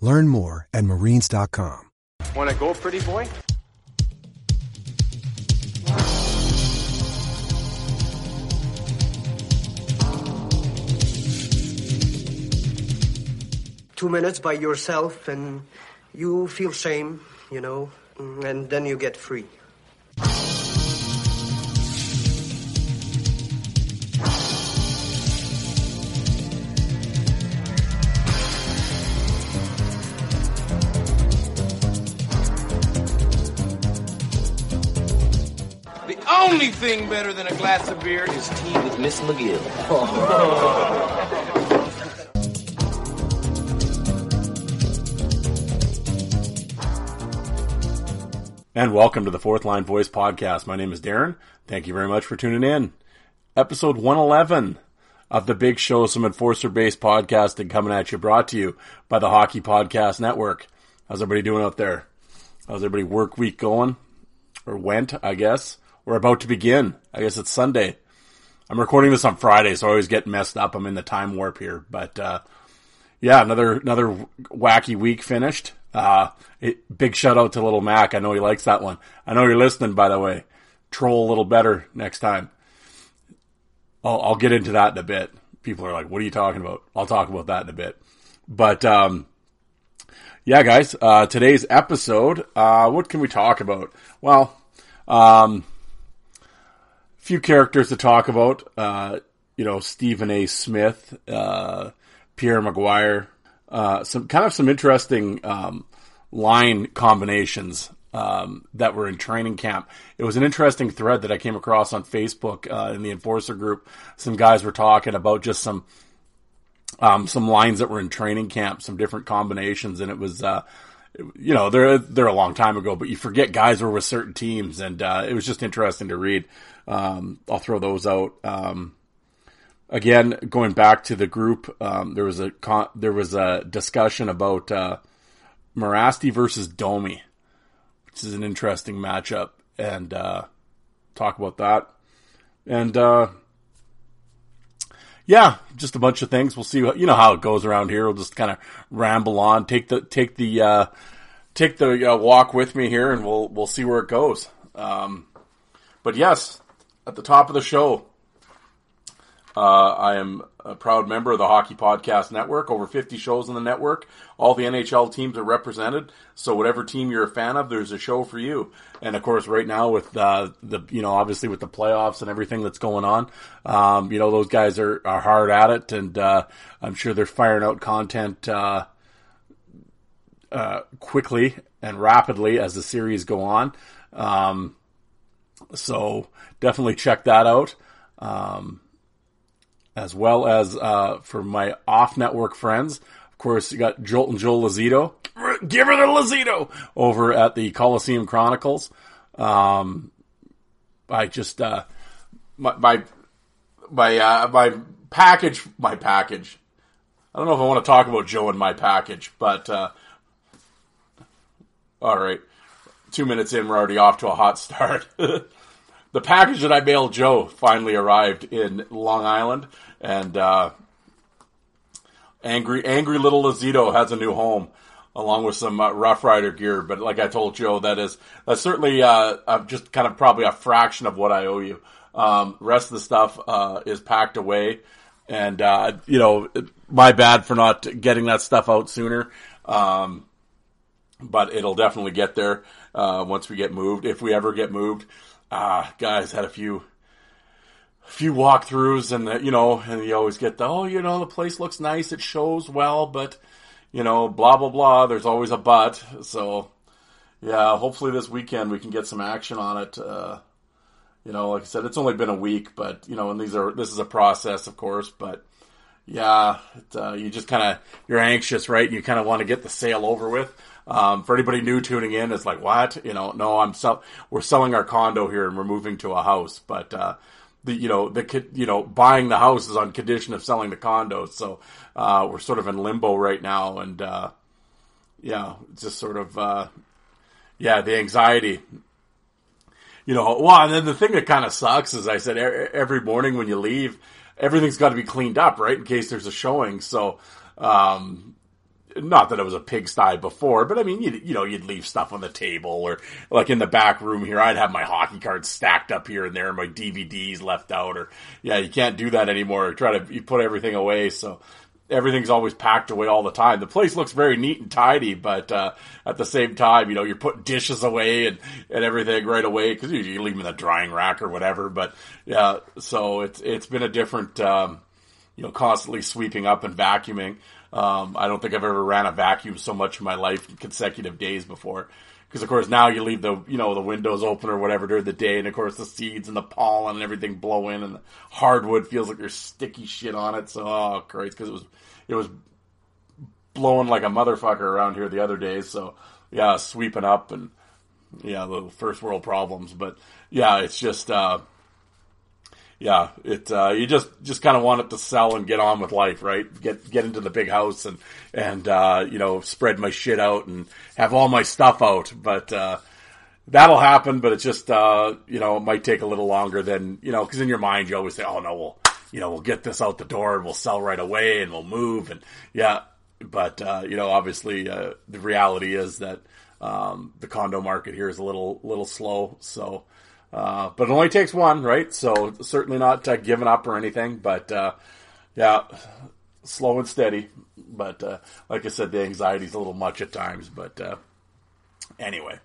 Learn more at marines.com. Want to go, pretty boy? two minutes by yourself and you feel shame, you know, and then you get free. Only thing better than a glass of beer is tea with Miss McGill. And welcome to the Fourth Line Voice Podcast. My name is Darren. Thank you very much for tuning in. Episode 111 of the Big Show, some enforcer based podcasting coming at you, brought to you by the Hockey Podcast Network. How's everybody doing out there? How's everybody work week going? Or went, I guess. We're about to begin. I guess it's Sunday. I'm recording this on Friday, so I always get messed up. I'm in the time warp here. But, uh, yeah, another another wacky week finished. Uh, it, big shout out to Little Mac. I know he likes that one. I know you're listening, by the way. Troll a little better next time. I'll, I'll get into that in a bit. People are like, "What are you talking about?" I'll talk about that in a bit. But um, yeah, guys, uh, today's episode. Uh, what can we talk about? Well, um, few characters to talk about. Uh, you know, Stephen A. Smith, uh, Pierre McGuire, uh, some kind of some interesting um, line combinations um, that were in training camp. It was an interesting thread that I came across on Facebook uh, in the Enforcer group. Some guys were talking about just some um, some lines that were in training camp, some different combinations, and it was. Uh, you know, they're they're a long time ago, but you forget guys were with certain teams, and uh, it was just interesting to read. Um, I'll throw those out. Um, again, going back to the group, um, there was a con- there was a discussion about uh, Morasti versus Domi, which is an interesting matchup, and uh, talk about that. And uh, yeah, just a bunch of things. We'll see. You know how it goes around here. We'll just kind of ramble on, take the take the uh, take the uh, walk with me here, and we'll we'll see where it goes. Um, but yes, at the top of the show, uh, I am a proud member of the Hockey Podcast Network. Over 50 shows on the network. All the NHL teams are represented. So whatever team you're a fan of, there's a show for you. And of course, right now with uh, the you know obviously with the playoffs and everything that's going on, um, you know those guys are, are hard at it, and uh, I'm sure they're firing out content uh, uh, quickly and rapidly as the series go on. Um, so definitely check that out. Um, as well as uh, for my off-network friends. Of course, you got Jolt and Joel Lazito. Give her the Lazito over at the Coliseum Chronicles. Um, I just uh, my my my, uh, my package my package. I don't know if I want to talk about Joe and my package, but uh, all right. Two minutes in, we're already off to a hot start. the package that I mailed Joe finally arrived in Long Island, and uh, angry, angry little Lazito has a new home, along with some uh, Rough Rider gear. But like I told Joe, that is that's certainly uh, uh, just kind of probably a fraction of what I owe you. Um, rest of the stuff uh, is packed away, and uh, you know, my bad for not getting that stuff out sooner. Um, but it'll definitely get there uh, once we get moved. If we ever get moved, uh, guys had a few few walkthroughs and the, you know, and you always get the oh, you know, the place looks nice, it shows well, but you know, blah blah blah. There's always a but. So yeah, hopefully this weekend we can get some action on it. Uh, you know, like I said, it's only been a week, but you know, and these are this is a process, of course, but yeah, it, uh, you just kind of you're anxious, right? You kind of want to get the sale over with. Um, for anybody new tuning in, it's like what you know. No, I'm sell- we're selling our condo here and we're moving to a house, but uh, the you know the you know buying the house is on condition of selling the condo, so uh, we're sort of in limbo right now, and uh, yeah, just sort of uh, yeah, the anxiety. You know, well, and then the thing that kind of sucks is I said every morning when you leave, everything's got to be cleaned up, right, in case there's a showing. So, um, not that it was a pigsty before, but I mean, you you know, you'd leave stuff on the table or like in the back room here, I'd have my hockey cards stacked up here and there, and my DVDs left out, or yeah, you can't do that anymore. Try to you put everything away, so everything's always packed away all the time. The place looks very neat and tidy, but uh, at the same time, you know, you're putting dishes away and, and everything right away because you, you leave them in the drying rack or whatever. But yeah, so it's it's been a different, um, you know, constantly sweeping up and vacuuming. Um, I don't think I've ever ran a vacuum so much in my life consecutive days before. Because of course now you leave the you know the windows open or whatever during the day, and of course the seeds and the pollen and everything blow in, and the hardwood feels like there's sticky shit on it. So oh Christ, because it was it was blowing like a motherfucker around here the other day. So yeah, sweeping up and yeah, the first world problems. But yeah, it's just uh, yeah, it uh, you just just kind of want it to sell and get on with life, right? Get get into the big house and and uh, you know spread my shit out and have all my stuff out. But uh, that'll happen. But it's just uh, you know it might take a little longer than you know because in your mind you always say, oh no, we'll you know we'll get this out the door and we'll sell right away and we'll move and yeah. But uh, you know obviously uh, the reality is that um, the condo market here is a little little slow, so. Uh, but it only takes one, right? So certainly not uh, giving up or anything, but uh, yeah, slow and steady. But uh, like I said, the anxiety is a little much at times. But uh, anyway,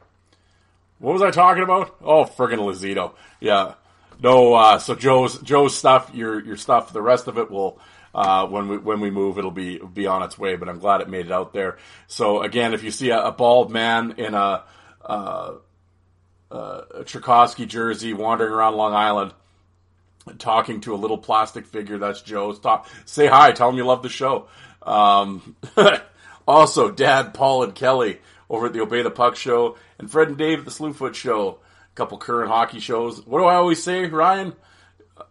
what was I talking about? Oh, friggin' Lazito. Yeah. No, uh, so Joe's Joe's stuff, your your stuff, the rest of it will when we when we move, it'll be be on its way. But I'm glad it made it out there. So again, if you see a, a bald man in a uh, a Tchaikovsky jersey wandering around Long Island talking to a little plastic figure. That's Joe's top. Say hi. Tell him you love the show. Um, also, Dad, Paul, and Kelly over at the Obey the Puck show, and Fred and Dave at the Slewfoot show. A couple current hockey shows. What do I always say, Ryan?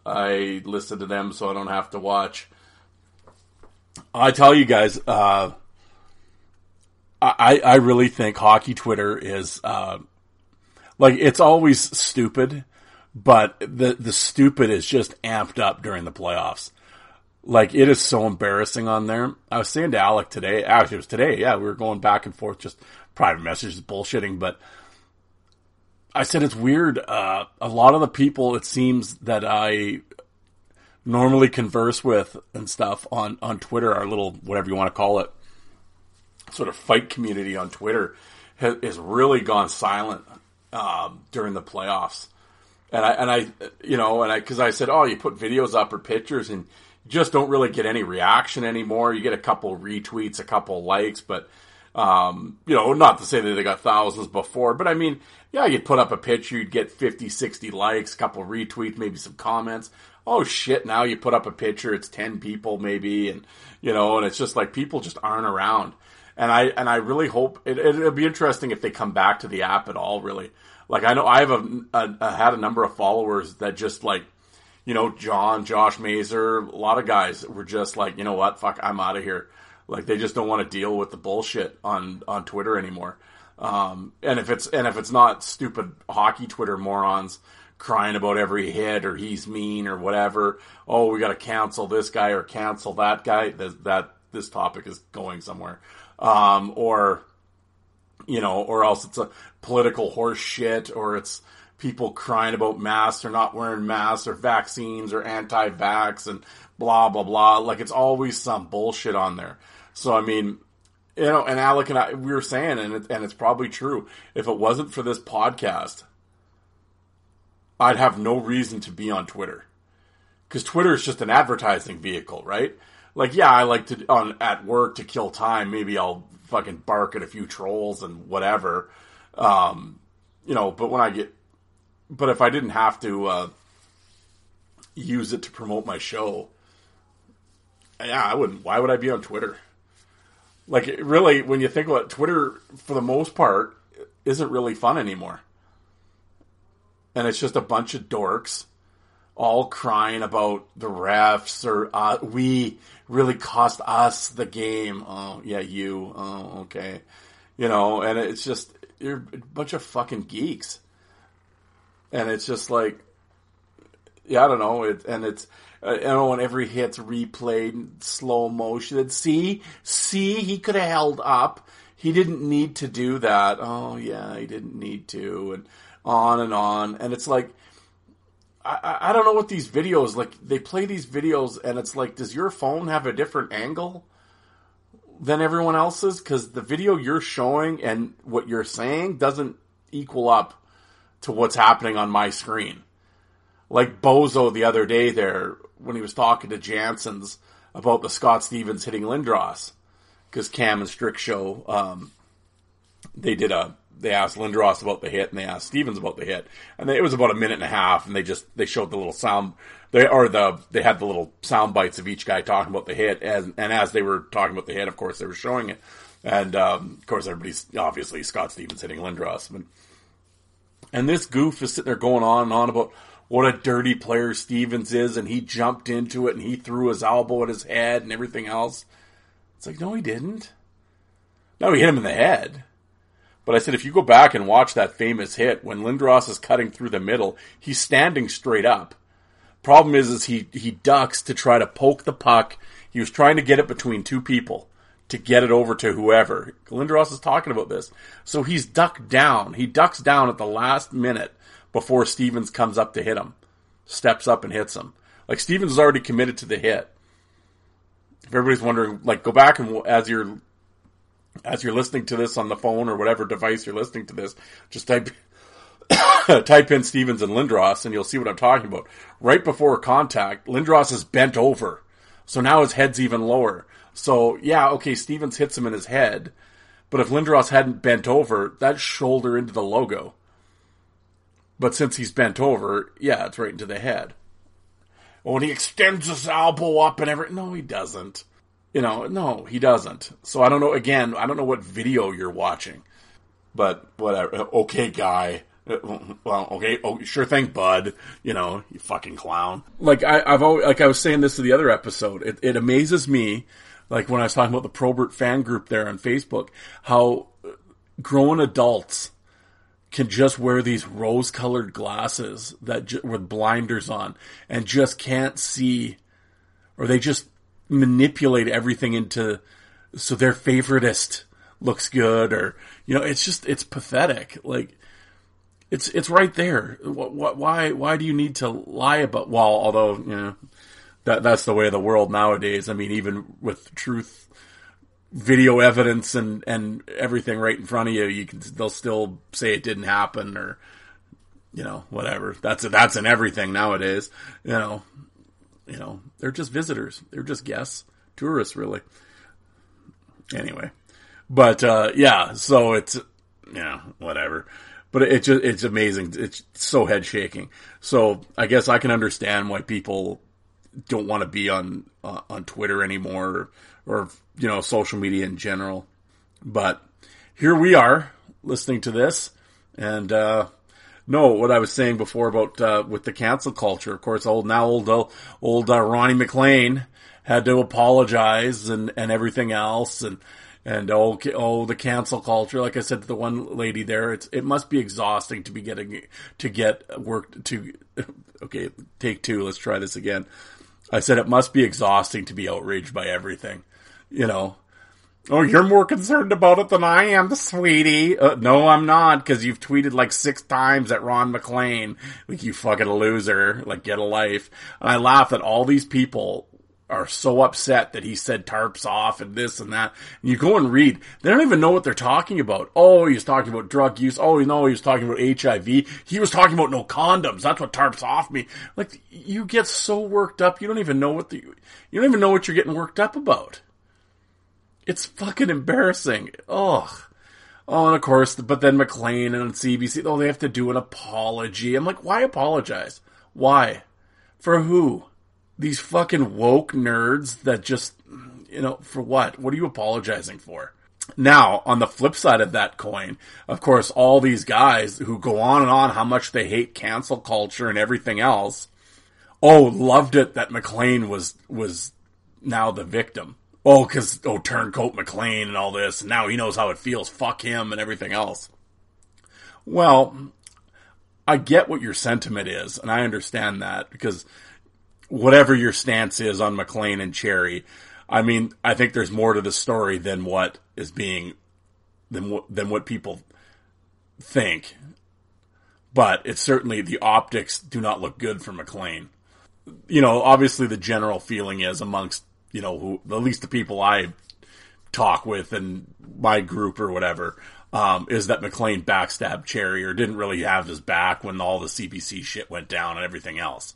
I listen to them so I don't have to watch. I tell you guys, uh, I I really think hockey Twitter is uh, like it's always stupid, but the the stupid is just amped up during the playoffs. Like it is so embarrassing on there. I was saying to Alec today, actually it was today, yeah, we were going back and forth, just private messages, bullshitting, but I said it's weird. Uh, a lot of the people, it seems that I normally converse with and stuff on on Twitter, our little whatever you want to call it, sort of fight community on Twitter, has, has really gone silent um, during the playoffs. And I, and I, you know, and I, cause I said, oh, you put videos up or pictures and just don't really get any reaction anymore. You get a couple retweets, a couple likes, but, um, you know, not to say that they got thousands before, but I mean, yeah, you'd put up a picture, you'd get 50, 60 likes, a couple retweets, maybe some comments. Oh shit, now you put up a picture, it's 10 people maybe, and, you know, and it's just like people just aren't around and I and I really hope it, it'll be interesting if they come back to the app at all. Really, like I know I have a, a, a had a number of followers that just like, you know, John, Josh Mazer, a lot of guys were just like, you know what, fuck, I'm out of here. Like they just don't want to deal with the bullshit on on Twitter anymore. Um, and if it's and if it's not stupid hockey Twitter morons crying about every hit or he's mean or whatever, oh, we got to cancel this guy or cancel that guy. That, that this topic is going somewhere um, or you know, or else it's a political horse shit, or it's people crying about masks or not wearing masks or vaccines or anti-vax and blah blah blah. Like it's always some bullshit on there. So I mean, you know, and Alec and I, we were saying, and it, and it's probably true. If it wasn't for this podcast, I'd have no reason to be on Twitter because Twitter is just an advertising vehicle, right? Like, yeah, I like to on at work to kill time. Maybe I'll fucking bark at a few trolls and whatever, um, you know. But when I get, but if I didn't have to uh, use it to promote my show, yeah, I wouldn't. Why would I be on Twitter? Like, really, when you think about it, Twitter, for the most part, isn't really fun anymore. And it's just a bunch of dorks all crying about the refs or uh, we really cost us the game. Oh, yeah, you. Oh, okay. You know, and it's just, you're a bunch of fucking geeks. And it's just like, yeah, I don't know. It, and it's, uh, you know, when every hit's replayed in slow motion. See, see, he could have held up. He didn't need to do that. Oh yeah, he didn't need to, and on and on. And it's like, I, I don't know what these videos like. They play these videos, and it's like, does your phone have a different angle than everyone else's? Because the video you're showing and what you're saying doesn't equal up to what's happening on my screen. Like Bozo the other day there when he was talking to Janssen's about the Scott Stevens hitting Lindros because Cam and Strick show um, they did a they asked Lindros about the hit and they asked Stevens about the hit and they, it was about a minute and a half and they just they showed the little sound they or the they had the little sound bites of each guy talking about the hit and and as they were talking about the hit of course they were showing it and um, of course everybody's obviously Scott Stevens hitting Lindros and, and this goof is sitting there going on and on about what a dirty player Stevens is, and he jumped into it and he threw his elbow at his head and everything else. It's like, no, he didn't. No, he hit him in the head. But I said, if you go back and watch that famous hit, when Lindros is cutting through the middle, he's standing straight up. Problem is, is he, he ducks to try to poke the puck. He was trying to get it between two people to get it over to whoever. Lindros is talking about this. So he's ducked down. He ducks down at the last minute before Stevens comes up to hit him, steps up and hits him. Like Stevens is already committed to the hit. If everybody's wondering, like, go back and as you're as you're listening to this on the phone or whatever device you're listening to this, just type type in Stevens and Lindros and you'll see what I'm talking about. Right before contact, Lindros is bent over. So now his head's even lower. So yeah, okay, Stevens hits him in his head, but if Lindros hadn't bent over, that shoulder into the logo. But since he's bent over, yeah, it's right into the head. Oh, and he extends his elbow up and everything. No, he doesn't. You know, no, he doesn't. So I don't know. Again, I don't know what video you're watching, but whatever. Uh, okay, guy. Uh, well, okay. Oh, sure thing, bud. You know, you fucking clown. Like I, have always, like I was saying this to the other episode. It, it amazes me, like when I was talking about the Probert fan group there on Facebook, how grown adults can just wear these rose colored glasses that with blinders on and just can't see or they just manipulate everything into so their favoritist looks good or you know it's just it's pathetic like it's it's right there what, why why do you need to lie about well although you know that that's the way of the world nowadays i mean even with truth video evidence and and everything right in front of you, you can they'll still say it didn't happen or you know whatever. That's that's in everything nowadays. You know, you know they're just visitors. They're just guests, tourists, really. Anyway, but uh, yeah, so it's yeah whatever. But it, it just it's amazing. It's so head shaking. So I guess I can understand why people don't want to be on uh, on Twitter anymore or you know social media in general. But here we are listening to this, and uh, no, what I was saying before about uh, with the cancel culture. Of course, old now old uh, old uh, Ronnie MacLean had to apologize and and everything else, and and oh oh the cancel culture. Like I said to the one lady there, it's it must be exhausting to be getting to get work to. Okay, take two. Let's try this again. I said it must be exhausting to be outraged by everything you know, oh, you're more concerned about it than I am, sweetie. Uh, no, I'm not, because you've tweeted like six times at Ron MacLean, like you fucking loser, like get a life. And I laugh that all these people are so upset that he said tarps off and this and that. And you go and read, they don't even know what they're talking about. Oh, he was talking about drug use. Oh, no, he was talking about HIV. He was talking about no condoms. That's what tarps off me. Like, you get so worked up, you don't even know what the, you don't even know what you're getting worked up about. It's fucking embarrassing. Ugh. Oh, and of course, but then MacLean and CBC, oh, they have to do an apology. I'm like, why apologize? Why? For who? These fucking woke nerds that just, you know, for what? What are you apologizing for? Now, on the flip side of that coin, of course, all these guys who go on and on how much they hate cancel culture and everything else, oh, loved it that MacLean was, was now the victim oh, because oh, turncoat MacLean and all this, and now he knows how it feels. Fuck him and everything else. Well, I get what your sentiment is, and I understand that because whatever your stance is on MacLean and Cherry, I mean, I think there's more to the story than what is being than what than what people think. But it's certainly the optics do not look good for MacLean. You know, obviously the general feeling is amongst you know, who at least the people I talk with and my group or whatever, um, is that MacLean backstabbed Cherry or didn't really have his back when all the CBC shit went down and everything else.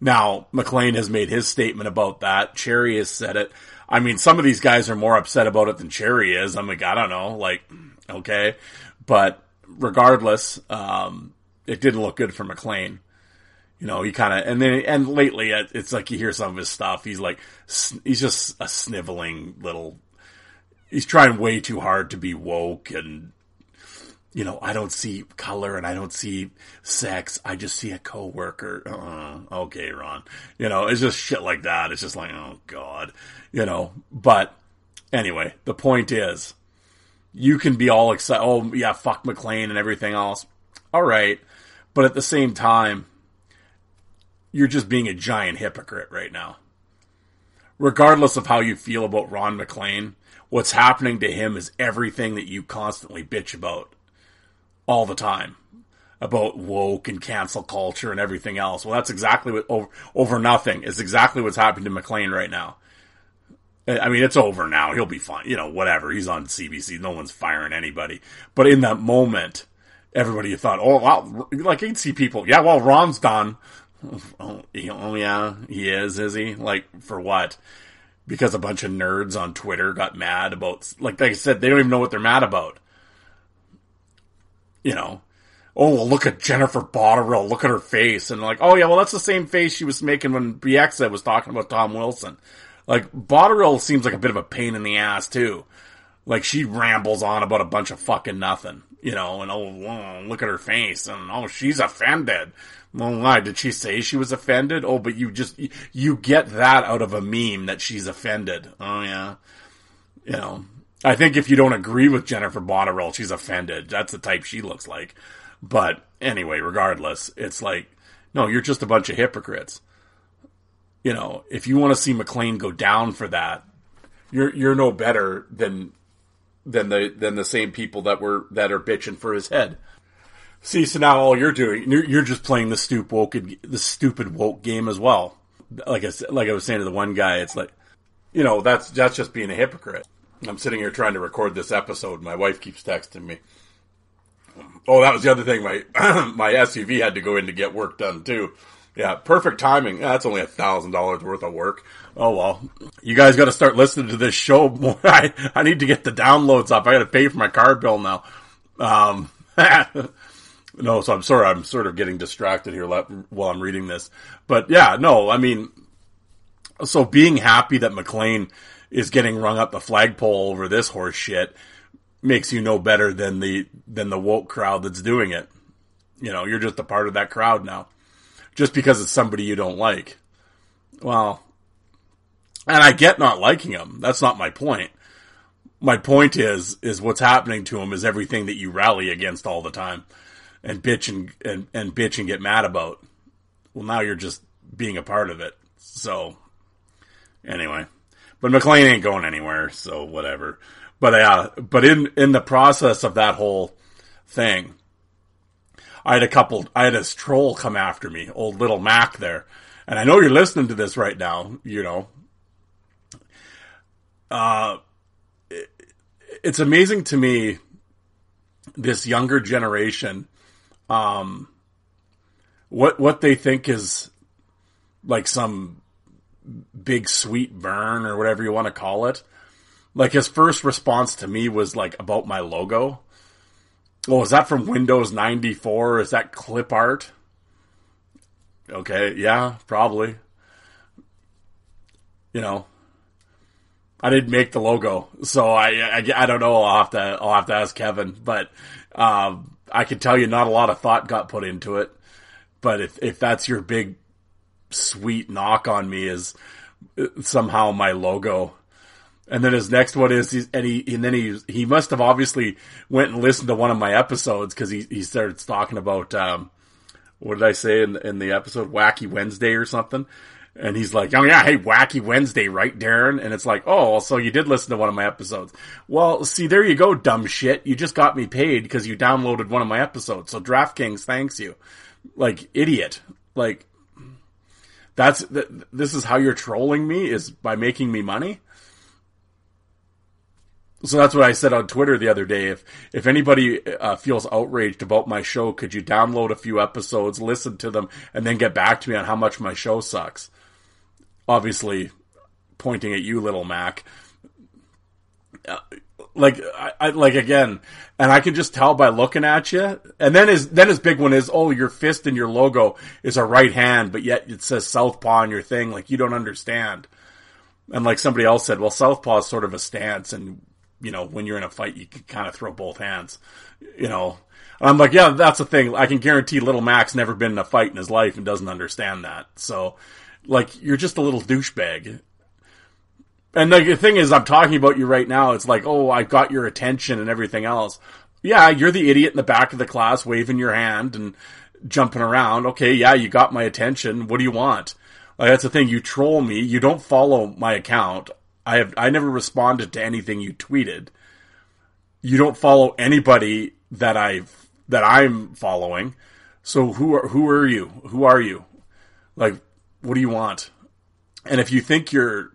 Now, MacLean has made his statement about that. Cherry has said it. I mean, some of these guys are more upset about it than Cherry is. I'm like, I don't know, like, okay. But regardless, um, it didn't look good for MacLean you know, he kind of, and then, and lately it's like you hear some of his stuff. He's like, he's just a sniveling little, he's trying way too hard to be woke and, you know, I don't see color and I don't see sex. I just see a coworker. Uh, okay, Ron. You know, it's just shit like that. It's just like, oh God, you know, but anyway, the point is you can be all excited. Oh yeah, fuck MacLean and everything else. All right. But at the same time, you're just being a giant hypocrite right now. Regardless of how you feel about Ron MacLean, what's happening to him is everything that you constantly bitch about all the time about woke and cancel culture and everything else. Well, that's exactly what over, over nothing is exactly what's happening to MacLean right now. I mean, it's over now. He'll be fine. You know, whatever. He's on CBC. No one's firing anybody. But in that moment, everybody thought, oh, wow, like you'd see people, yeah, well, Ron's done. Oh, yeah, he is, is he? Like for what? Because a bunch of nerds on Twitter got mad about, like I said, they don't even know what they're mad about. You know, oh well, look at Jennifer Botterill, look at her face, and like, oh yeah, well that's the same face she was making when Bieksa was talking about Tom Wilson. Like Botterill seems like a bit of a pain in the ass too. Like she rambles on about a bunch of fucking nothing, you know, and oh, look at her face, and oh, she's offended. Well, why did she say she was offended? Oh, but you just you get that out of a meme that she's offended. Oh yeah, you know. I think if you don't agree with Jennifer Botterill, she's offended. That's the type she looks like. But anyway, regardless, it's like no, you're just a bunch of hypocrites. You know, if you want to see MacLean go down for that, you're you're no better than than the than the same people that were that are bitching for his head. See, so now all you're doing, you're, just playing the stupid woke, the stupid woke game as well. Like I like I was saying to the one guy, it's like, you know, that's that's just being a hypocrite. I'm sitting here trying to record this episode. My wife keeps texting me. Oh, that was the other thing. My my SUV had to go in to get work done too. Yeah, perfect timing. That's only a thousand dollars worth of work. Oh well, you guys got to start listening to this show more. I I need to get the downloads up. I got to pay for my car bill now. Um, no, so I'm sorry, I'm sort of getting distracted here while I'm reading this. But yeah, no, I mean, so being happy that MacLean is getting rung up the flagpole over this horse shit makes you no better than the than the woke crowd that's doing it. You know, you're just a part of that crowd now. Just because it's somebody you don't like. Well, and I get not liking him. That's not my point. My point is is what's happening to him is everything that you rally against all the time and bitch and, and, and bitch and get mad about. Well, now you're just being a part of it. So, anyway, but MacLean ain't going anywhere, so whatever. But uh, but in in the process of that whole thing, I had a couple. I had a troll come after me, old little Mac there, and I know you're listening to this right now, you know, uh, it, it's amazing to me, this younger generation, um, what, what they think is like some big sweet burn or whatever you want to call it. Like his first response to me was like about my logo. Oh, is that from Windows 94? Is that clip art? Okay, yeah, probably. You know, I didn't make the logo, so I, I, I don't know. I'll have to I'll have to ask Kevin, but um, I can tell you not a lot of thought got put into it. But if if that's your big sweet knock on me is somehow my logo. And then his next one is, and he, and then he, he must have obviously went and listened to one of my episodes because he, he started talking about, um, what did I say in, in the episode? Wacky Wednesday or something. And he's like, oh yeah, hey, Wacky Wednesday, right, Darren? And it's like, oh, so you did listen to one of my episodes. Well, see, there you go, dumb shit. You just got me paid because you downloaded one of my episodes. So DraftKings thanks you. Like, idiot. Like, that's, this is how you're trolling me is by making me money? So that's what I said on Twitter the other day. If if anybody uh, feels outraged about my show, could you download a few episodes, listen to them, and then get back to me on how much my show sucks? Obviously, pointing at you, little Mac. Uh, like I, I, like again, and I can just tell by looking at you. And then his then his big one is, oh, your fist and your logo is a right hand, but yet it says southpaw on your thing. Like you don't understand. And like somebody else said, well, southpaw is sort of a stance, and you know, when you're in a fight, you can kind of throw both hands, you know. And I'm like, yeah, that's the thing. I can guarantee little Mac's never been in a fight in his life and doesn't understand that. So, like, you're just a little douchebag. And like, the thing is, I'm talking about you right now. It's like, oh, I got your attention and everything else. Yeah, you're the idiot in the back of the class waving your hand and jumping around. Okay, yeah, you got my attention. What do you want? Like, that's the thing. You troll me. You don't follow my account. I have I never responded to anything you tweeted. You don't follow anybody that I've that I'm following. So who are who are you? Who are you? Like what do you want? And if you think you're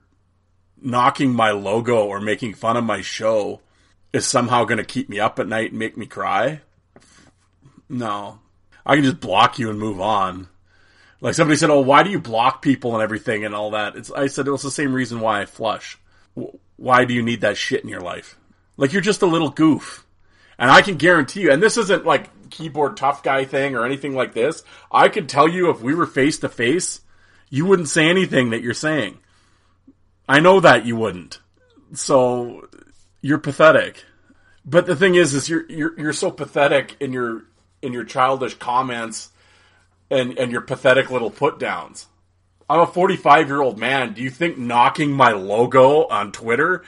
knocking my logo or making fun of my show is somehow going to keep me up at night and make me cry, no. I can just block you and move on. Like somebody said, "Oh, why do you block people and everything and all that?" It's I said it was the same reason why I flush. Why do you need that shit in your life? Like you're just a little goof. And I can guarantee you, and this isn't like keyboard tough guy thing or anything like this. I could tell you if we were face to face, you wouldn't say anything that you're saying. I know that you wouldn't. So you're pathetic. But the thing is, is you're you're you're so pathetic in your in your childish comments and and your pathetic little put downs. I'm a 45 year old man. Do you think knocking my logo on Twitter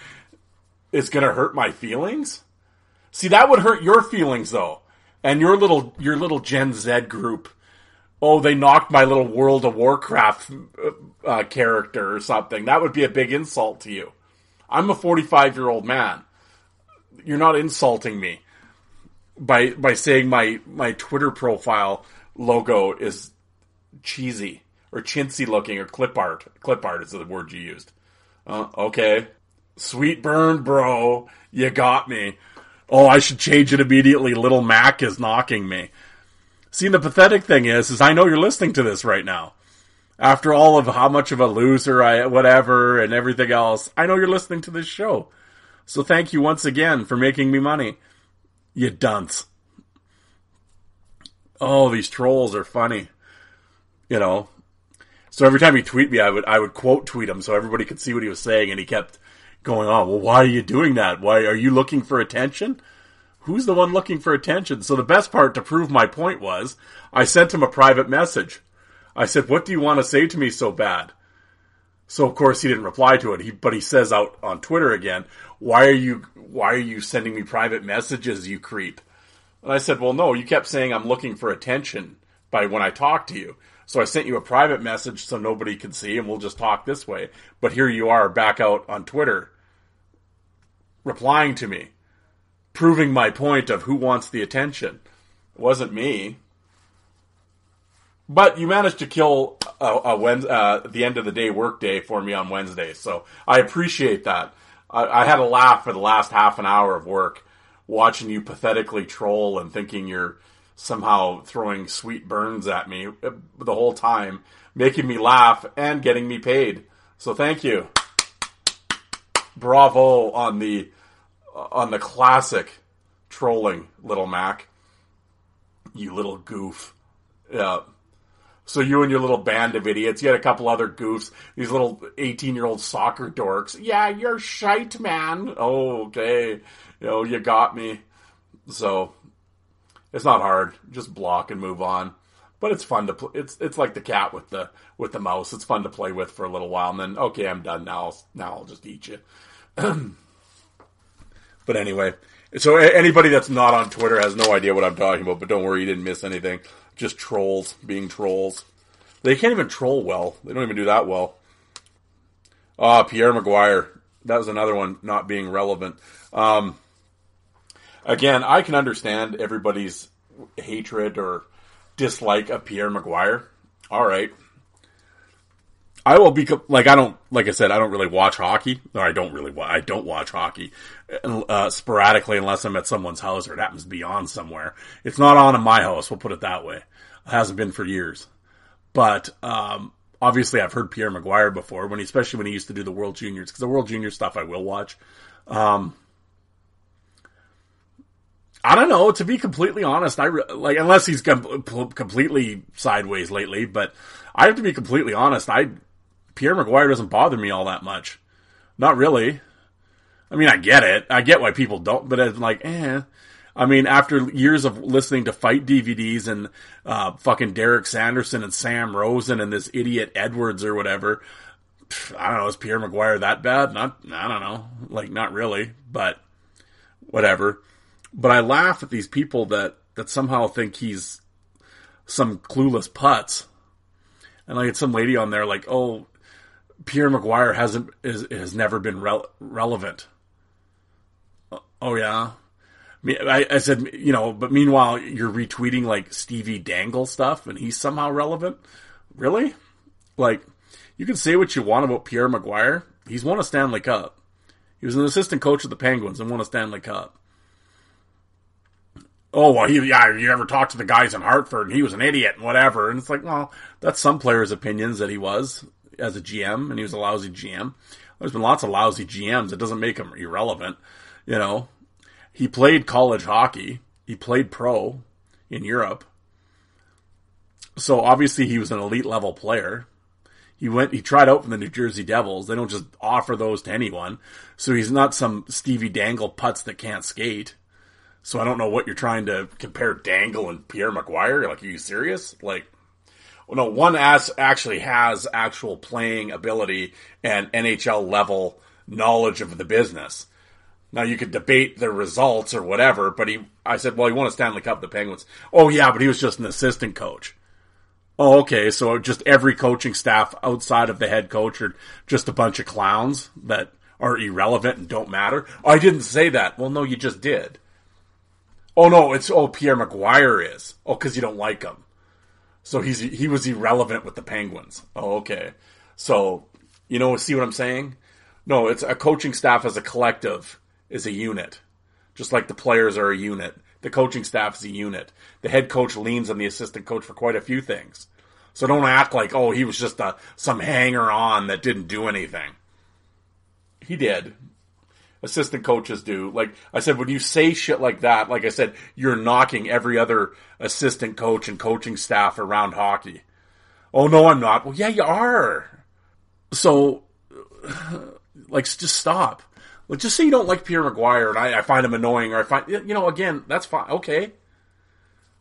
is going to hurt my feelings? See, that would hurt your feelings though, and your little your little Gen Z group. Oh, they knocked my little World of Warcraft uh, uh character or something. That would be a big insult to you. I'm a 45 year old man. You're not insulting me by by saying my my Twitter profile logo is cheesy or chintzy looking or clip art. Clip art is the word you used. Uh, okay. Sweet burn, bro. You got me. Oh, I should change it immediately. Little Mac is knocking me. See, the pathetic thing is, is I know you're listening to this right now. After all of how much of a loser I, whatever, and everything else, I know you're listening to this show. So thank you once again for making me money. You dunce. Oh, these trolls are funny. You know, so every time he tweet me, I would I would quote tweet him so everybody could see what he was saying, and he kept going on. Well, why are you doing that? Why are you looking for attention? Who's the one looking for attention? So the best part to prove my point was I sent him a private message. I said, "What do you want to say to me so bad?" So of course he didn't reply to it. He, but he says out on Twitter again, "Why are you why are you sending me private messages, you creep?" And I said, "Well, no, you kept saying I'm looking for attention by when I talk to you." So I sent you a private message so nobody could see and we'll just talk this way. But here you are back out on Twitter replying to me, proving my point of who wants the attention. It wasn't me. But you managed to kill a, a Wednesday, uh, the end of the day workday for me on Wednesday, so I appreciate that. I, I had a laugh for the last half an hour of work watching you pathetically troll and thinking you're somehow throwing sweet burns at me uh, the whole time, making me laugh and getting me paid. So thank you. Bravo on the on the classic trolling, little Mac. You little goof. Yeah. So you and your little band of idiots, you had a couple other goofs, these little 18 year old soccer dorks. Yeah, you're shite, man. Oh, okay. You know, you got me. So, it's not hard. Just block and move on. But it's fun to play. It's, it's like the cat with the, with the mouse. It's fun to play with for a little while and then, okay, I'm done now. Now I'll just eat you. but anyway, so anybody that's not on Twitter has no idea what I'm talking about, but don't worry, you didn't miss anything just trolls being trolls. They can't even troll well. They don't even do that well. Ah, Pierre McGuire. That was another one not being relevant. Um, again, I can understand everybody's hatred or dislike of Pierre McGuire. All right. I will be like I don't like I said I don't really watch hockey or I don't really I don't watch hockey uh, sporadically unless I'm at someone's house or it happens to be on somewhere. It's not on in my house. We'll put it that way. It hasn't been for years. But um, obviously, I've heard Pierre McGuire before when, he, especially when he used to do the World Juniors, because the World Junior stuff I will watch. Um, I don't know. To be completely honest, I re- like unless he's com- completely sideways lately, but I have to be completely honest. I Pierre McGuire doesn't bother me all that much. Not really. I mean, I get it. I get why people don't, but it's like, eh. I mean, after years of listening to fight DVDs and uh, fucking Derek Sanderson and Sam Rosen and this idiot Edwards or whatever, I don't know. Is Pierre McGuire that bad? Not. I don't know. Like, not really, but whatever. But I laugh at these people that that somehow think he's some clueless putz. And like, it's some lady on there like, oh, Pierre McGuire hasn't is, has never been re- relevant. Oh, oh yeah, I, I, said you know, but meanwhile you're retweeting like Stevie Dangle stuff, and he's somehow relevant. Really? Like you can say what you want about Pierre McGuire. He's won a Stanley Cup. He was an assistant coach of the Penguins and won a Stanley Cup. Oh well, he, yeah. You ever talked to the guys in Hartford? and He was an idiot and whatever. And it's like, well, that's some players' opinions that he was as a GM, and he was a lousy GM. There's been lots of lousy GMs. It doesn't make him irrelevant. You know, he played college hockey. He played pro in Europe. So obviously he was an elite level player. He went, he tried out for the New Jersey Devils. They don't just offer those to anyone. So he's not some Stevie Dangle putz that can't skate. So I don't know what you're trying to compare Dangle and Pierre McGuire. Like, are you serious? Like, no, one as actually has actual playing ability and NHL level knowledge of the business. Now you could debate the results or whatever, but he, I said, well, he won a Stanley Cup, the Penguins. Oh yeah, but he was just an assistant coach. Oh, okay. So just every coaching staff outside of the head coach are just a bunch of clowns that are irrelevant and don't matter. Oh, I didn't say that. Well, no, you just did. Oh no, it's, oh, Pierre McGuire is. Oh, cause you don't like him. So he's, he was irrelevant with the Penguins. Oh, okay. So, you know, see what I'm saying? No, it's a coaching staff as a collective is a unit, just like the players are a unit. The coaching staff is a unit. The head coach leans on the assistant coach for quite a few things. So don't act like, oh, he was just a, some hanger on that didn't do anything. He did. Assistant coaches do. Like I said, when you say shit like that, like I said, you're knocking every other assistant coach and coaching staff around hockey. Oh no, I'm not. Well, yeah, you are. So, like, just stop. Like, just say you don't like Pierre McGuire and I, I find him annoying or I find, you know, again, that's fine. Okay.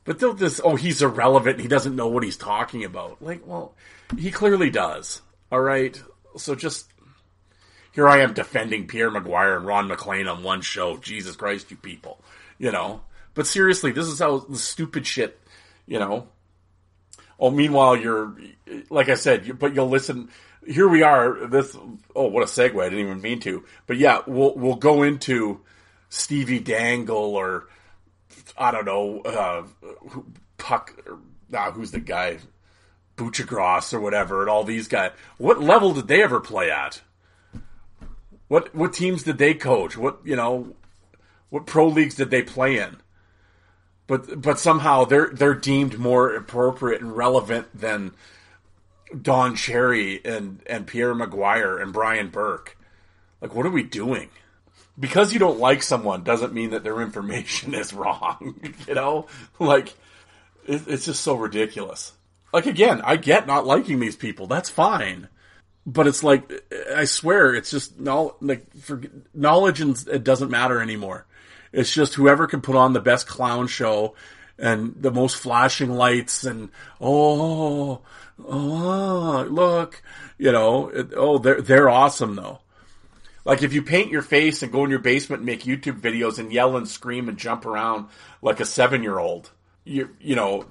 But they'll this, oh, he's irrelevant. He doesn't know what he's talking about. Like, well, he clearly does. All right. So just, here I am defending Pierre McGuire and Ron MacLean on one show. Jesus Christ, you people. You know? But seriously, this is how the stupid shit, you know? Oh, meanwhile, you're, like I said, but you'll listen, here we are. This oh, what a segue! I didn't even mean to, but yeah, we'll we'll go into Stevie Dangle or I don't know uh, Puck. Or, who's the guy? Buchagras or whatever, and all these guys. What level did they ever play at? What what teams did they coach? What you know, what pro leagues did they play in? But but somehow they're they're deemed more appropriate and relevant than Don Cherry and and Pierre McGuire and Brian Burke. Like, what are we doing? Because you don't like someone doesn't mean that their information is wrong. you know, like it, it's just so ridiculous. Like again, I get not liking these people. That's fine. But it's like I swear, it's just no like for knowledge and it doesn't matter anymore. It's just whoever can put on the best clown show and the most flashing lights and oh oh look you know it, oh they're they're awesome though. Like if you paint your face and go in your basement and make YouTube videos and yell and scream and jump around like a seven year old, you you know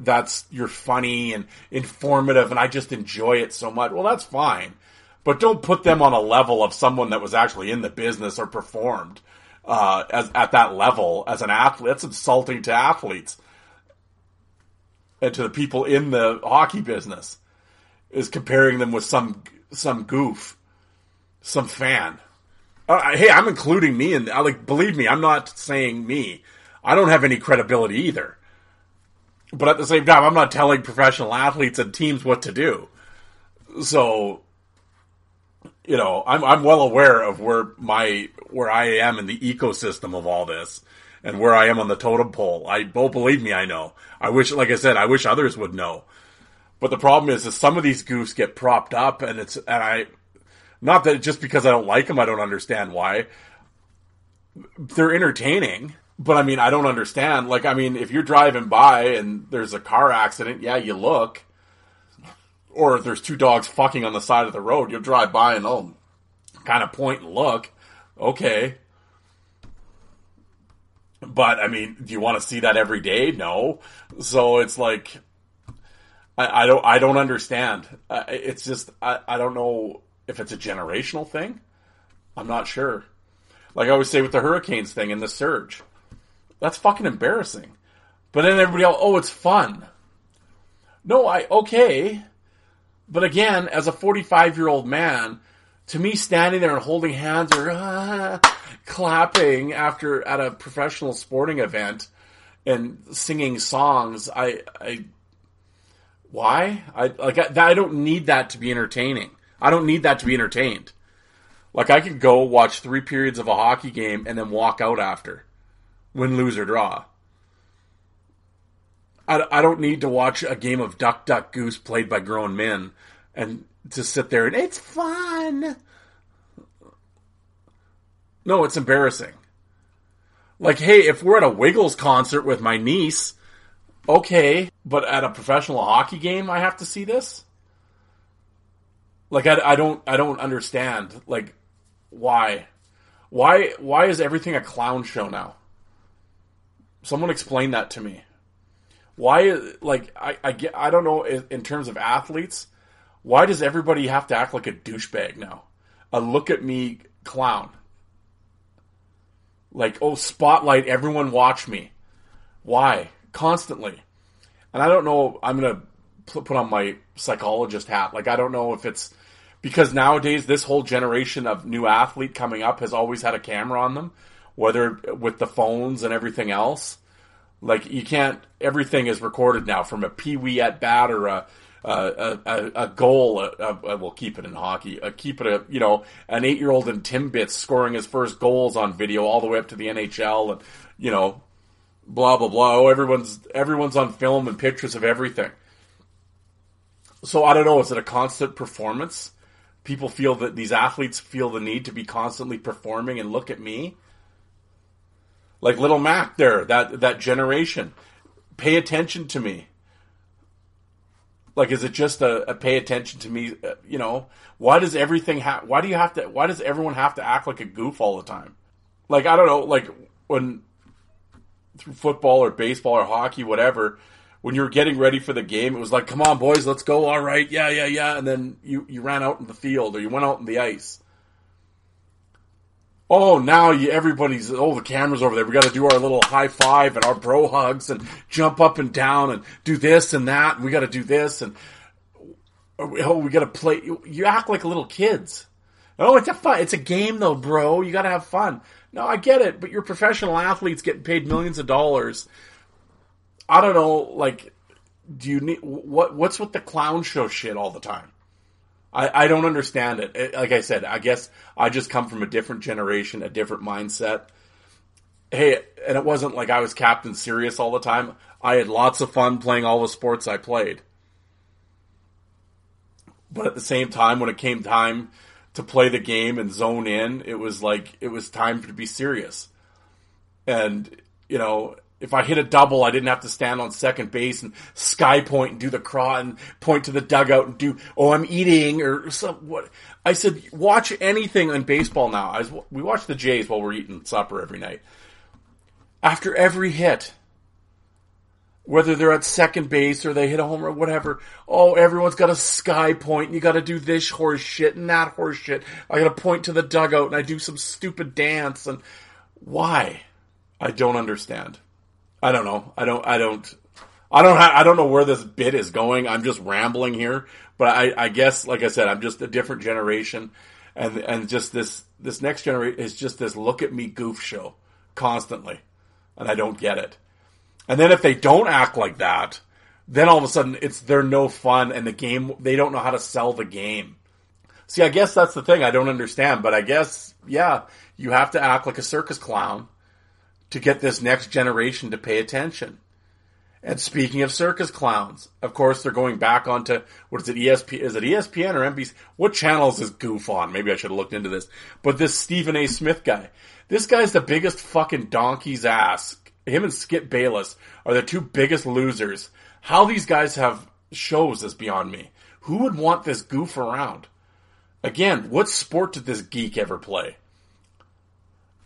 that's you're funny and informative and I just enjoy it so much. Well, that's fine. But don't put them on a level of someone that was actually in the business or performed uh, as at that level as an athlete. That's insulting to athletes and to the people in the hockey business. Is comparing them with some some goof, some fan. Uh, hey, I'm including me, and like believe me, I'm not saying me. I don't have any credibility either. But at the same time, I'm not telling professional athletes and teams what to do. So, you know, I'm I'm well aware of where my where I am in the ecosystem of all this and where I am on the totem pole. I oh, believe me, I know. I wish, like I said, I wish others would know. But the problem is, is some of these goofs get propped up, and it's and I, not that just because I don't like them, I don't understand why. They're entertaining but I mean, I don't understand. Like, I mean, if you're driving by and there's a car accident, yeah, you look. Or if there's two dogs fucking on the side of the road, you'll drive by and oh, kind of point and look. Okay. But I mean, do you want to see that every day? No. So it's like, I, I don't, I don't understand. Uh, it's just, I, I don't know if it's a generational thing. I'm not sure. Like I always say with the Hurricanes thing and the surge that's fucking embarrassing. But then everybody else, oh, it's fun. No, I, okay. But again, as a 45 year old man, to me, standing there and holding hands or clapping after at a professional sporting event and singing songs, I, I, why? I like I, I don't need that to be entertaining. I don't need that to be entertained. Like I could go watch three periods of a hockey game and then walk out after win, lose, or draw. I, I don't need to watch a game of Duck, Duck, Goose played by grown men and to sit there and it's fun. No, it's embarrassing. Like, hey, if we're at a Wiggles concert with my niece, okay, but at a professional hockey game, I have to see this. Like, I, I don't, I don't understand. Like, why, why, why is everything a clown show now? Someone explain that to me. Why, like, I, I get, I don't know in terms of athletes, why does everybody have to act like a douchebag now? A look at me clown. Like, oh, spotlight, everyone watch me. Why? Constantly. And I don't know, I'm going to put on my psychologist hat. Like, I don't know if it's because nowadays this whole generation of new athlete coming up has always had a camera on them whether with the phones and everything else. Like you can't. Everything is recorded now, from a pee wee at bat or a a, a, a goal. A, we'll keep it in hockey. A, keep it a you know an eight year old in Timbits scoring his first goals on video, all the way up to the NHL, and you know, blah blah blah. Oh, everyone's everyone's on film and pictures of everything. So I don't know. Is it a constant performance? People feel that these athletes feel the need to be constantly performing and look at me like little Mac there, that that generation. Pay attention to me. Like, is it just a, a pay attention to me? Uh, you know, why does everything have? Why do you have to? Why does everyone have to act like a goof all the time? Like, I don't know. Like when football or baseball or hockey, whatever, when you were getting ready for the game, it was like, "Come on, boys, let's go! All right, yeah, yeah, yeah," and then you you ran out in the field or you went out in the ice oh, now you, everybody's, oh, the camera's over there. We got to do our little high five and our bro hugs and jump up and down and do this and that. And we got to do this. And oh, we got to play. You act like little kids. Oh, it's a fun. It's a game though, bro. You got to have fun. No, I get it, but you're professional athletes getting paid millions of dollars. I don't know, like, do you need what? What's with the clown show shit all the time? I, I don't understand it. it. Like I said, I guess I just come from a different generation, a different mindset. Hey, and it wasn't like I was Captain Serious all the time. I had lots of fun playing all the sports I played. But at the same time, when it came time to play the game and zone in, it was like it was time to be serious. And you know, if I hit a double, I didn't have to stand on second base and sky point and do the craw and point to the dugout and do, oh, I'm eating or some, what. I said, watch anything on baseball now. I was, we watch the Jays while we're eating supper every night. After every hit, whether they're at second base or they hit a home run, whatever. Oh, everyone's got a sky point and you gotta do this horse shit and that horse shit. I gotta point to the dugout and I do some stupid dance and why? I don't understand. I don't know. I don't. I don't. I don't. Ha- I don't know where this bit is going. I'm just rambling here, but I, I guess, like I said, I'm just a different generation, and and just this this next generation is just this look at me goof show constantly, and I don't get it. And then if they don't act like that, then all of a sudden it's they're no fun, and the game they don't know how to sell the game. See, I guess that's the thing I don't understand, but I guess yeah, you have to act like a circus clown to get this next generation to pay attention. And speaking of circus clowns, of course they're going back onto what is it ESP is it ESPN or NBC? What channel is goof on? Maybe I should have looked into this. But this Stephen A. Smith guy, this guy's the biggest fucking donkey's ass. Him and Skip Bayless are the two biggest losers. How these guys have shows is beyond me. Who would want this goof around? Again, what sport did this geek ever play?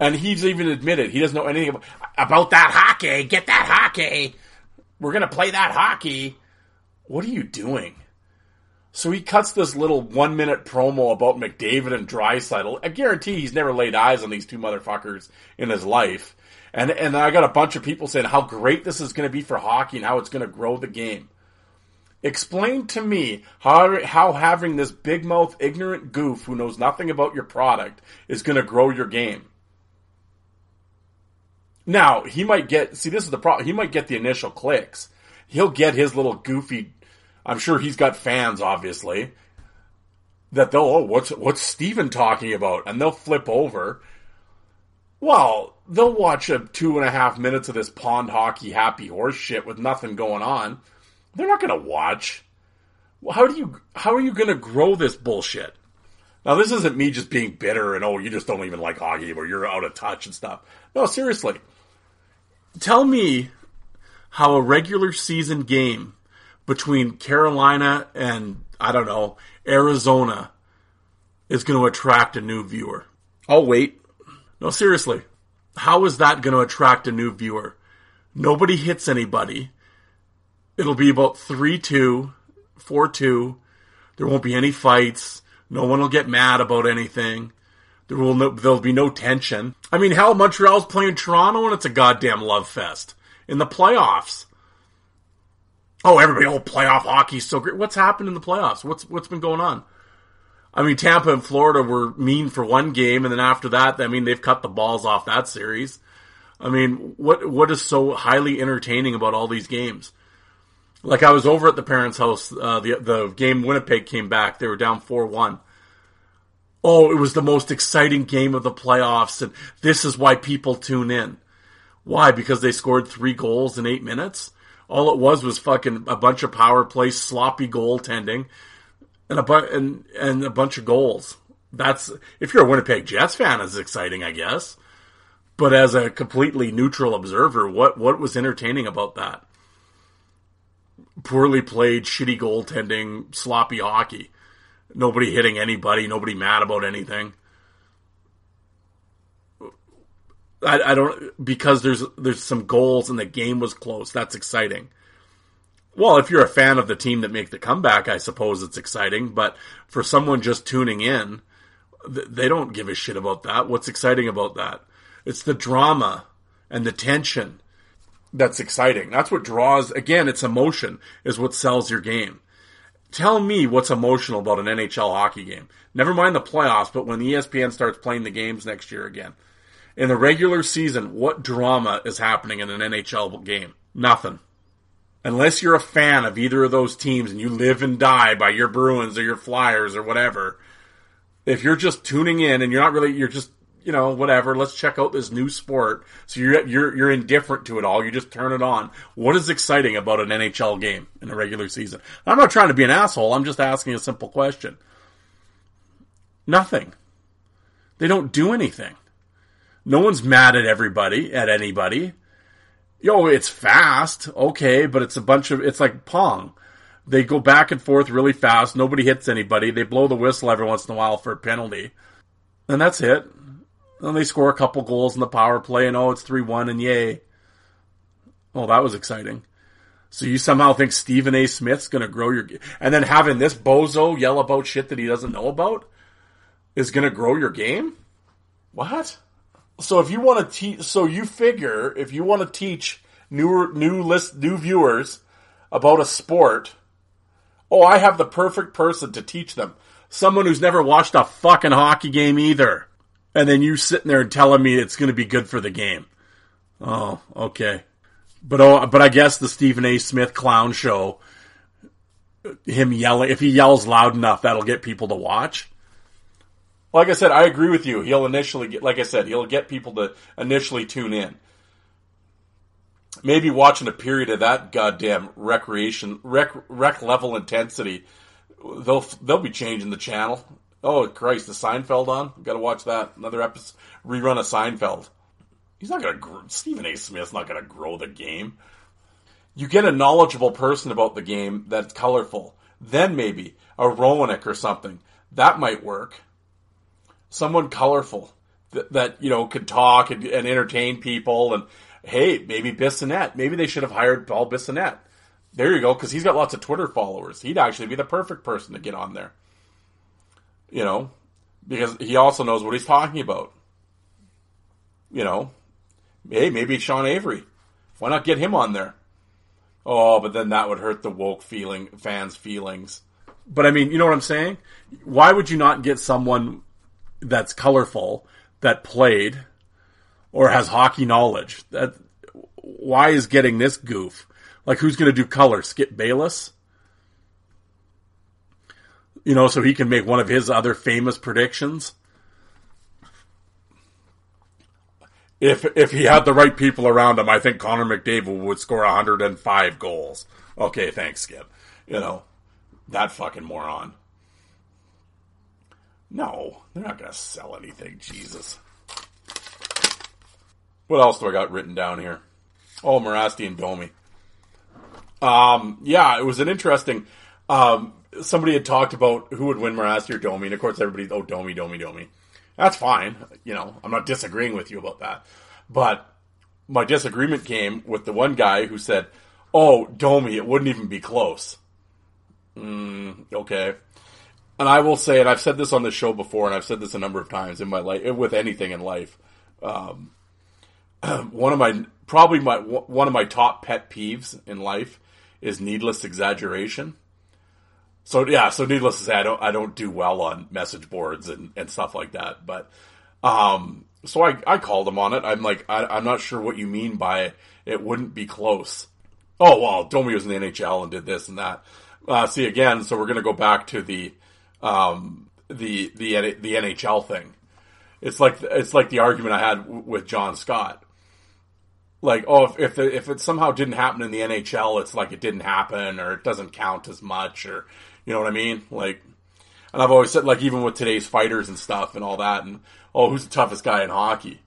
And he's even admitted he doesn't know anything about that hockey. Get that hockey. We're going to play that hockey. What are you doing? So he cuts this little one minute promo about McDavid and Draisaitl. I guarantee he's never laid eyes on these two motherfuckers in his life. And and I got a bunch of people saying how great this is going to be for hockey and how it's going to grow the game. Explain to me how how having this big mouth ignorant goof who knows nothing about your product is going to grow your game. Now, he might get, see, this is the problem. He might get the initial clicks. He'll get his little goofy, I'm sure he's got fans, obviously, that they'll, oh, what's, what's Stephen talking about? And they'll flip over. Well, they'll watch a two and a half minutes of this pond hockey happy horse shit with nothing going on. They're not going to watch. How do you, how are you going to grow this bullshit? Now, this isn't me just being bitter and, oh, you just don't even like hockey or you're out of touch and stuff. No, seriously tell me how a regular season game between Carolina and I don't know Arizona is going to attract a new viewer. I'll wait. No, seriously. How is that going to attract a new viewer? Nobody hits anybody. It'll be about 3 2, 4 2. There won't be any fights. No one will get mad about anything. There will no, there'll be no tension. I mean, hell, Montreal's playing Toronto and it's a goddamn love fest in the playoffs. Oh, everybody, oh, playoff hockey's so great. What's happened in the playoffs? What's what's been going on? I mean, Tampa and Florida were mean for one game, and then after that, I mean, they've cut the balls off that series. I mean, what what is so highly entertaining about all these games? Like I was over at the parents' house, uh, the the game Winnipeg came back. They were down four one oh, it was the most exciting game of the playoffs, and this is why people tune in. Why? Because they scored three goals in eight minutes? All it was was fucking a bunch of power play, sloppy goaltending, and a bu- and and a bunch of goals. That's if you're a Winnipeg Jets fan, it's exciting, I guess. But as a completely neutral observer, what what was entertaining about that? Poorly played, shitty goaltending, sloppy hockey. Nobody hitting anybody. Nobody mad about anything. I, I don't because there's there's some goals and the game was close. That's exciting. Well, if you're a fan of the team that make the comeback, I suppose it's exciting. But for someone just tuning in, they don't give a shit about that. What's exciting about that? It's the drama and the tension that's exciting. That's what draws. Again, it's emotion is what sells your game Tell me what's emotional about an NHL hockey game. Never mind the playoffs, but when ESPN starts playing the games next year again. In the regular season, what drama is happening in an NHL game? Nothing. Unless you're a fan of either of those teams and you live and die by your Bruins or your Flyers or whatever, if you're just tuning in and you're not really, you're just, you know, whatever, let's check out this new sport. So you're, you're, you're indifferent to it all. You just turn it on. What is exciting about an NHL game in a regular season? I'm not trying to be an asshole. I'm just asking a simple question. Nothing. They don't do anything. No one's mad at everybody, at anybody. Yo, it's fast, okay, but it's a bunch of, it's like Pong. They go back and forth really fast. Nobody hits anybody. They blow the whistle every once in a while for a penalty. And that's it. And they score a couple goals in the power play, and oh, it's 3 1, and yay. Oh, that was exciting. So you somehow think Stephen A. Smith's going to grow your. And then having this bozo yell about shit that he doesn't know about is going to grow your game? What? So if you want to teach, so you figure if you want to teach new new list new viewers about a sport, oh, I have the perfect person to teach them. Someone who's never watched a fucking hockey game either. And then you sitting there and telling me it's going to be good for the game. Oh, okay. But oh, but I guess the Stephen A. Smith clown show, him yelling, if he yells loud enough, that'll get people to watch. Like I said, I agree with you. He'll initially get, like I said, he'll get people to initially tune in. Maybe watching a period of that goddamn recreation, rec, rec level intensity, they'll they'll be changing the channel. Oh Christ, the Seinfeld on? Got to watch that another episode rerun of Seinfeld. He's not gonna Stephen A. Smith's not gonna grow the game. You get a knowledgeable person about the game that's colorful. Then maybe a Roenick or something that might work someone colorful that, that you know could talk and, and, entertain people. And hey, maybe Bissonnette. Maybe they should have hired Paul Bissonnette. There you go, because he's got lots of Twitter followers. He'd actually be the perfect person to get on there. You know, because he also knows what he's talking about. You know, hey, maybe Sean Avery. Why not get him on there? Oh, but then that would hurt the woke feeling fans' feelings. But I mean, you know what I'm saying? Why would you not get someone that's colorful that played or has hockey knowledge. That why is getting this goof? Like who's going to do color? Skip Bayless? You know, so he can make one of his other famous predictions. If if he had the right people around him, I think Connor McDavid would score 105 goals. Okay, thanks, Skip. You know, that fucking moron. No, they're not going to sell anything. Jesus. What else do I got written down here? Oh, Mirasty and Domi. Um, yeah, it was an interesting. Um, somebody had talked about who would win Mirasty or Domi, and of course everybody, oh, Domi, Domi, Domi. That's fine. You know, I'm not disagreeing with you about that. But my disagreement came with the one guy who said, oh, Domi, it wouldn't even be close. Mm, okay. And I will say, and I've said this on the show before, and I've said this a number of times in my life, with anything in life. Um, one of my probably my one of my top pet peeves in life is needless exaggeration. So yeah, so needless to say, I don't I don't do well on message boards and, and stuff like that. But um, so I I called him on it. I'm like I, I'm not sure what you mean by it wouldn't be close. Oh well, Domi was in the NHL and did this and that. Uh, see again, so we're gonna go back to the um, the the the NHL thing. It's like it's like the argument I had with John Scott. Like, oh, if if, the, if it somehow didn't happen in the NHL, it's like it didn't happen, or it doesn't count as much, or you know what I mean? Like, and I've always said, like, even with today's fighters and stuff and all that, and oh, who's the toughest guy in hockey?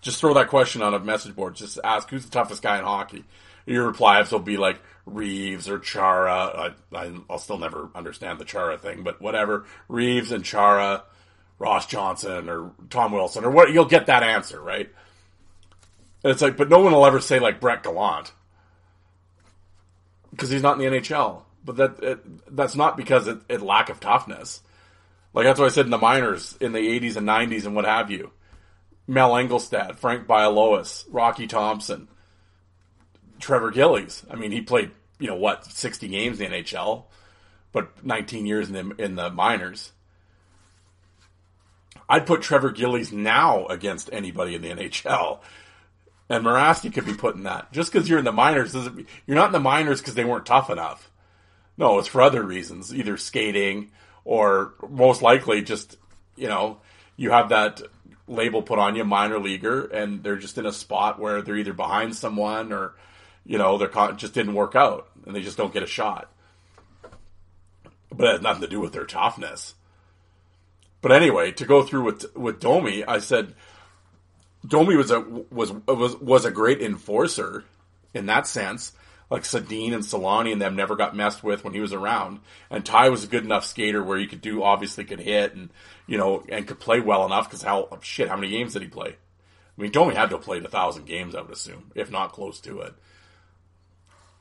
Just throw that question on a message board. Just ask who's the toughest guy in hockey. Your replies will be like, Reeves or Chara. I, will still never understand the Chara thing, but whatever. Reeves and Chara, Ross Johnston or Tom Wilson or what, you'll get that answer, right? And it's like, but no one will ever say like Brett Gallant because he's not in the NHL. But that it, that's not because it, it lack of toughness. Like that's what I said in the minors in the 80s and 90s and what have you. Mel Angelstad, Frank Bialowas, Rocky Thompson, Trevor Gillies. I mean, he played, you know, what, 60 games in the NHL. but 19 years in the, in the minors. I'd put Trevor Gillies now against anybody in the NHL. And Mirasty could be put in that. Just because you're in the minors doesn't you're not in the minors because they weren't tough enough. No, it's for other reasons, either skating or most likely just you know you have that label put on you, minor leaguer, and they're just in a spot where they're either behind someone or you know they're con- just didn't work out and they just don't get a shot. But it has nothing to do with their toughness. But anyway, to go through with with Domi, I said Domi was a was was was a great enforcer in that sense. Like Sedin and Selanne and them never got messed with when he was around. And Ty was a good enough skater where he could do obviously could hit and you know and could play well enough because how shit how many games did he play? I mean, Domi had to have played a thousand games, I would assume, if not close to it.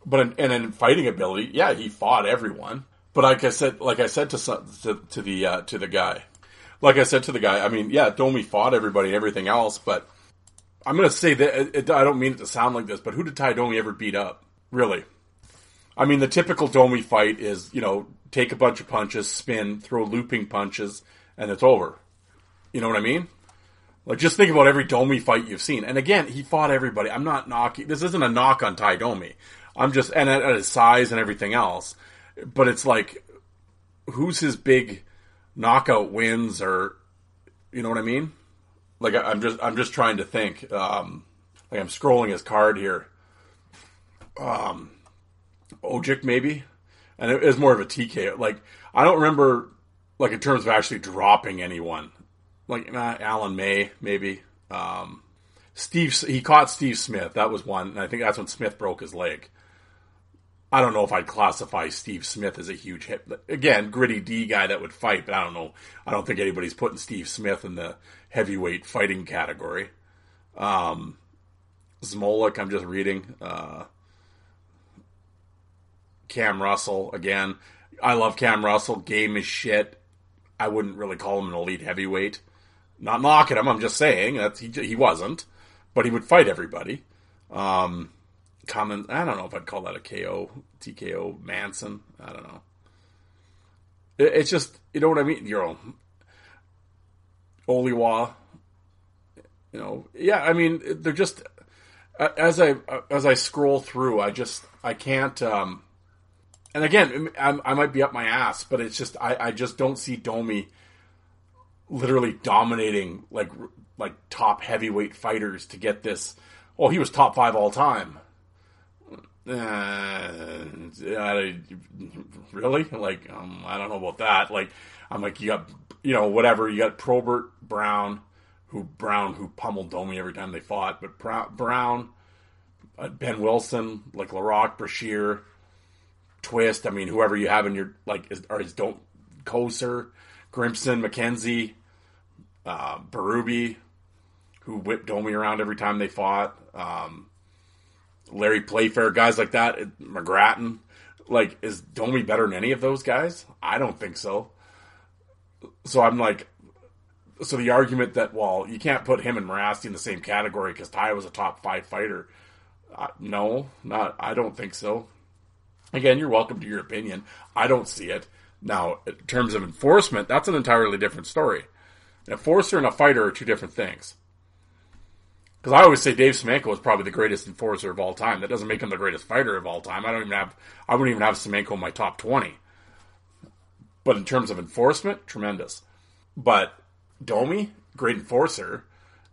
But in, and in fighting ability, yeah, he fought everyone. But like I said, like I said to to, to the uh, to the guy, like I said to the guy, I mean, yeah, Domi fought everybody and everything else, but I'm going to say that it, it, I don't mean it to sound like this, but who did Ty Domi ever beat up? Really? I mean, the typical Domi fight is, you know, take a bunch of punches, spin, throw looping punches, and it's over. You know what I mean? Like, just think about every Domi fight you've seen. And again, he fought everybody. I'm not knocking, this isn't a knock on Ty Domi. I'm just, and at, at his size and everything else. But it's like, who's his big knockout wins or you know what I mean? Like I, am just I'm just trying to think. Um, like I'm scrolling his card here. Um, Ojic maybe, and it was more of a TK. Like I don't remember like in terms of actually dropping anyone. Like Alan May maybe. Um, Steve he caught Steve Smith. That was one. And I think that's when Smith broke his leg. I don't know if I'd classify Steve Smith as a huge hit. Again, gritty D guy that would fight, but I don't know. I don't think anybody's putting Steve Smith in the heavyweight fighting category. Um, Zmolek, I'm just reading. Uh, Cam Russell, again. I love Cam Russell. Game is shit. I wouldn't really call him an elite heavyweight. Not knocking him, I'm just saying that he, he wasn't. But he would fight everybody. Um, common. I don't know if I'd call that a KO, TKO Manson. I don't know. It, it's just you know what I mean. You're Oliwa. You know, yeah. I mean, they're just as I as I scroll through, I just I can't. Um, and again, I, I might be up my ass, but it's just I, I just don't see Domi literally dominating like like top heavyweight fighters to get this. Oh, he was top five all time. Uh, really? Like, um, I don't know about that. Like, I'm like, you got, you know, whatever. You got Probert Brown, who Brown who pummeled Domi every time they fought, but Brown, uh, Ben Wilson, like Laraque, Brashear, Twist. I mean, whoever you have in your like, is, or is don't Kocur, Grimson, McKenzie, uh, Berube, who whipped Domi around every time they fought. Um, Larry Playfair, guys like that, McGrattan. Like, is Domi better than any of those guys? I don't think so. So I'm like, so the argument that well, you can't put him and Mirasty in the same category because Ty was a top five fighter. Uh, no, not. I don't think so. Again, you're welcome to your opinion. I don't see it. Now, in terms of enforcement, that's an entirely different story. An enforcer and a fighter are two different things. Because I always say Dave Semenko is probably the greatest enforcer of all time. That doesn't make him the greatest fighter of all time. I don't even have, I wouldn't even have Semenko in my top 20. But in terms of enforcement, tremendous. But Domi, great enforcer,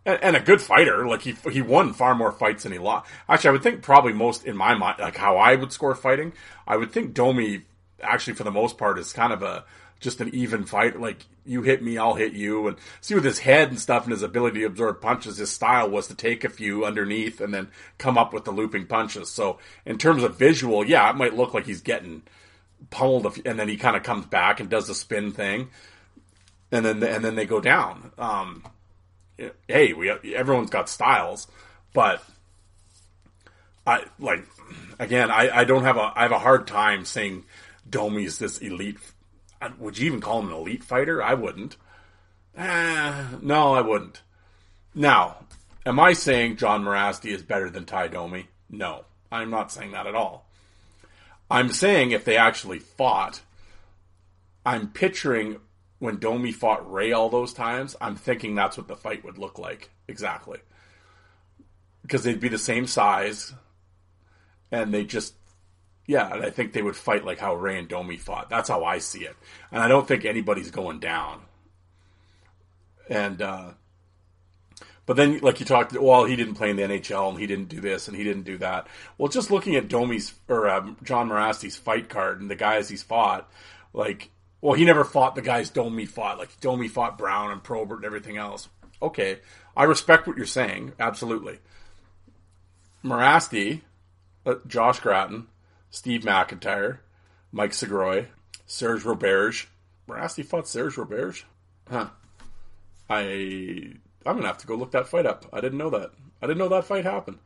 and, a good fighter. Like he he won far more fights than he lost. Actually, I would think probably most in my mind, like how I would score fighting. I would think Domi actually for the most part is kind of a just an even fight. Like you hit me, I'll hit you, and see with his head and stuff and his ability to absorb punches, his style was to take a few underneath and then come up with the looping punches. So in terms of visual, yeah, it might look like he's getting pummeled, and then he kind of comes back and does the spin thing, and then and then they go down. Um, hey, we everyone's got styles, but I like again, I, I don't have a I have a hard time saying Domi's this elite would you even call him an elite fighter? I wouldn't. Eh, no, I wouldn't. Now, am I saying John Mirasty is better than Ty Domi? No, I'm not saying that at all. I'm saying if they actually fought, I'm picturing when Domi fought Ray all those times, I'm thinking that's what the fight would look like exactly. Because they'd be the same size, and they just, yeah, and I think they would fight like how Ray and Domi fought. That's how I see it, and I don't think anybody's going down. And uh, but then, like you talked, well, he didn't play in the NHL and he didn't do this and he didn't do that. Well, just looking at Domi's or um, John Mirasty's fight card and the guys he's fought, like, well, he never fought the guys Domi fought. Like Domi fought Brown and Probert and everything else. Okay, I respect what you're saying, absolutely. Mirasty, uh, Josh Gratton, Steve McIntyre, Mike Segroy, Serge Roberge. Mirasty fought Serge Roberge? Huh. I I'm gonna have to go look that fight up. I didn't know that. I didn't know that fight happened.